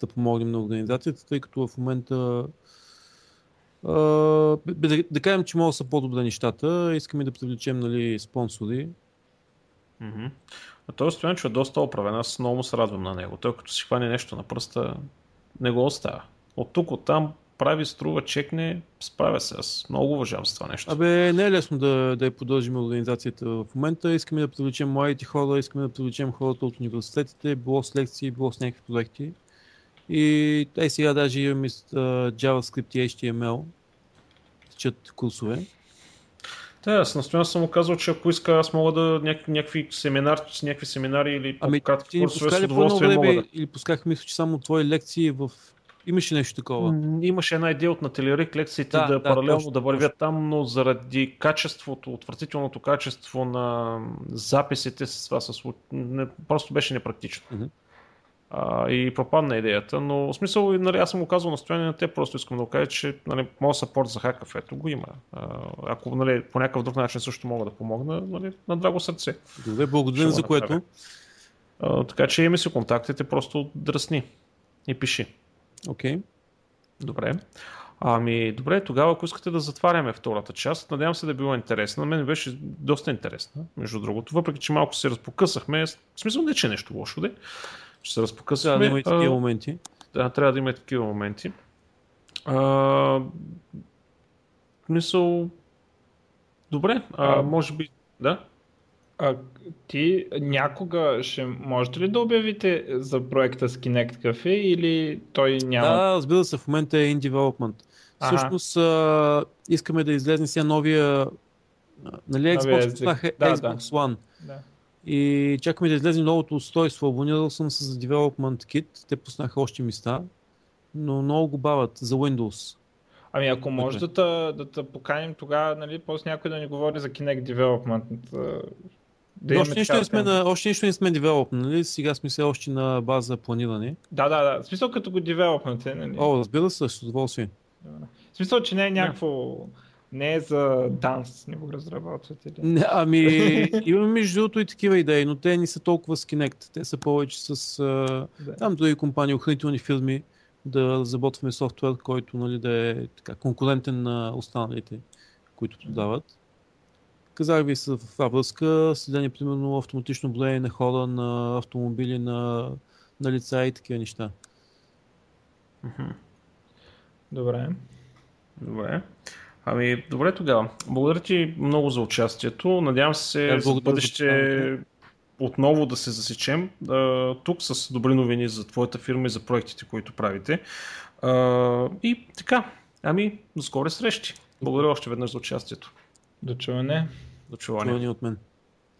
да, помогнем на организацията, тъй като в момента бе, да, да кажем, че могат да са по-добре нещата. Искаме да привлечем нали, спонсори. Мгм. А той Стоянчо е доста оправен, аз много му се радвам на него. Той като си хване нещо на пръста, не го оставя. От тук, от там, прави, струва, чекне, справя се. Аз много уважавам с това нещо. Абе, не е лесно да, да я поддържим организацията в момента. Искаме да привлечем младите хора, искаме да привлечем хората от университетите, било с лекции, било с някакви проекти. И е, сега даже имаме с, JavaScript и HTML. Течат курсове. Да, аз настояно съм му казал, че ако иска, аз мога да няк- някакви семинари, някакви семинари или Ами, ни курсове с удоволствие мога време да. или пусках, мисля, че само твои лекции в... Имаше нещо такова. М, Имаше една идея от на Телерик лекциите Да, да, да, паралелно точно, да вървят там, но заради качеството, отвратителното качество на записите, с това се не, просто беше непрактично. Мгм. А, и пропадна идеята, но в смисъл, нали, аз съм го казал настояние на те, просто искам да го кажа, че нали, моят сапорт за хакафето го има. А, ако нали, по някакъв друг начин също мога да помогна, нали, на драго сърце. Добре, благодаря за което. А, така че имаме си контактите, просто дръсни и пиши. Окей. Добре. Ами, добре, тогава ако искате да затваряме втората част, надявам се да е било интересна. На мен беше доста интересна, между другото. Въпреки, че малко се разпокъсахме, в смисъл не, че е нещо лошо, де. Ще се разпокъсахме. да има и такива моменти. да, трябва да има и такива моменти. А, мисъл... Добре, А, може би... Да? А ти някога ще можете ли да обявите за проекта с Kinect Cafe или той няма? Да, разбира се, в момента е in development. Аха. Всъщност а, искаме да излезе сега новия нали Новия Xbox език. пуснаха Да, Xbox One Да. и чакаме да излезе новото устройство. Абонирал съм се за Development Kit, те пуснаха още места, но много го бавят за Windows. Ами ако може да те, да те поканим тогава, нали, после някой да ни говори за Kinect Development. Да още, нищо не сме на, още нищо не сме develop, нали? Сега сме се още на база планиране. Да, да, да. В смисъл като го девелопнете, нали? О, разбира се, с удоволствие. В смисъл, че не е някакво... Не е за данс, не го разработвате ли? Не, ами, имаме между другото и такива идеи, но те не са толкова с Kinect. Те са повече с Да. там други компании, охранителни фирми, да разработваме софтуер, който нали, да е така, конкурентен на останалите, които продават. Казах ви са в това връзка, следение примерно автоматично броене на хора, на автомобили, на, на лица и такива неща. Добре. Добре. Ами, добре тогава. Благодаря ти много за участието. Надявам се Да, за за бъдеще поканата. отново да се засечем а, тук с добри новини за твоята фирма и за проектите, които правите. А, и така, ами, до скоро срещи. Благодаря още веднъж за участието. До чуване. До чуване. Чувани от мен.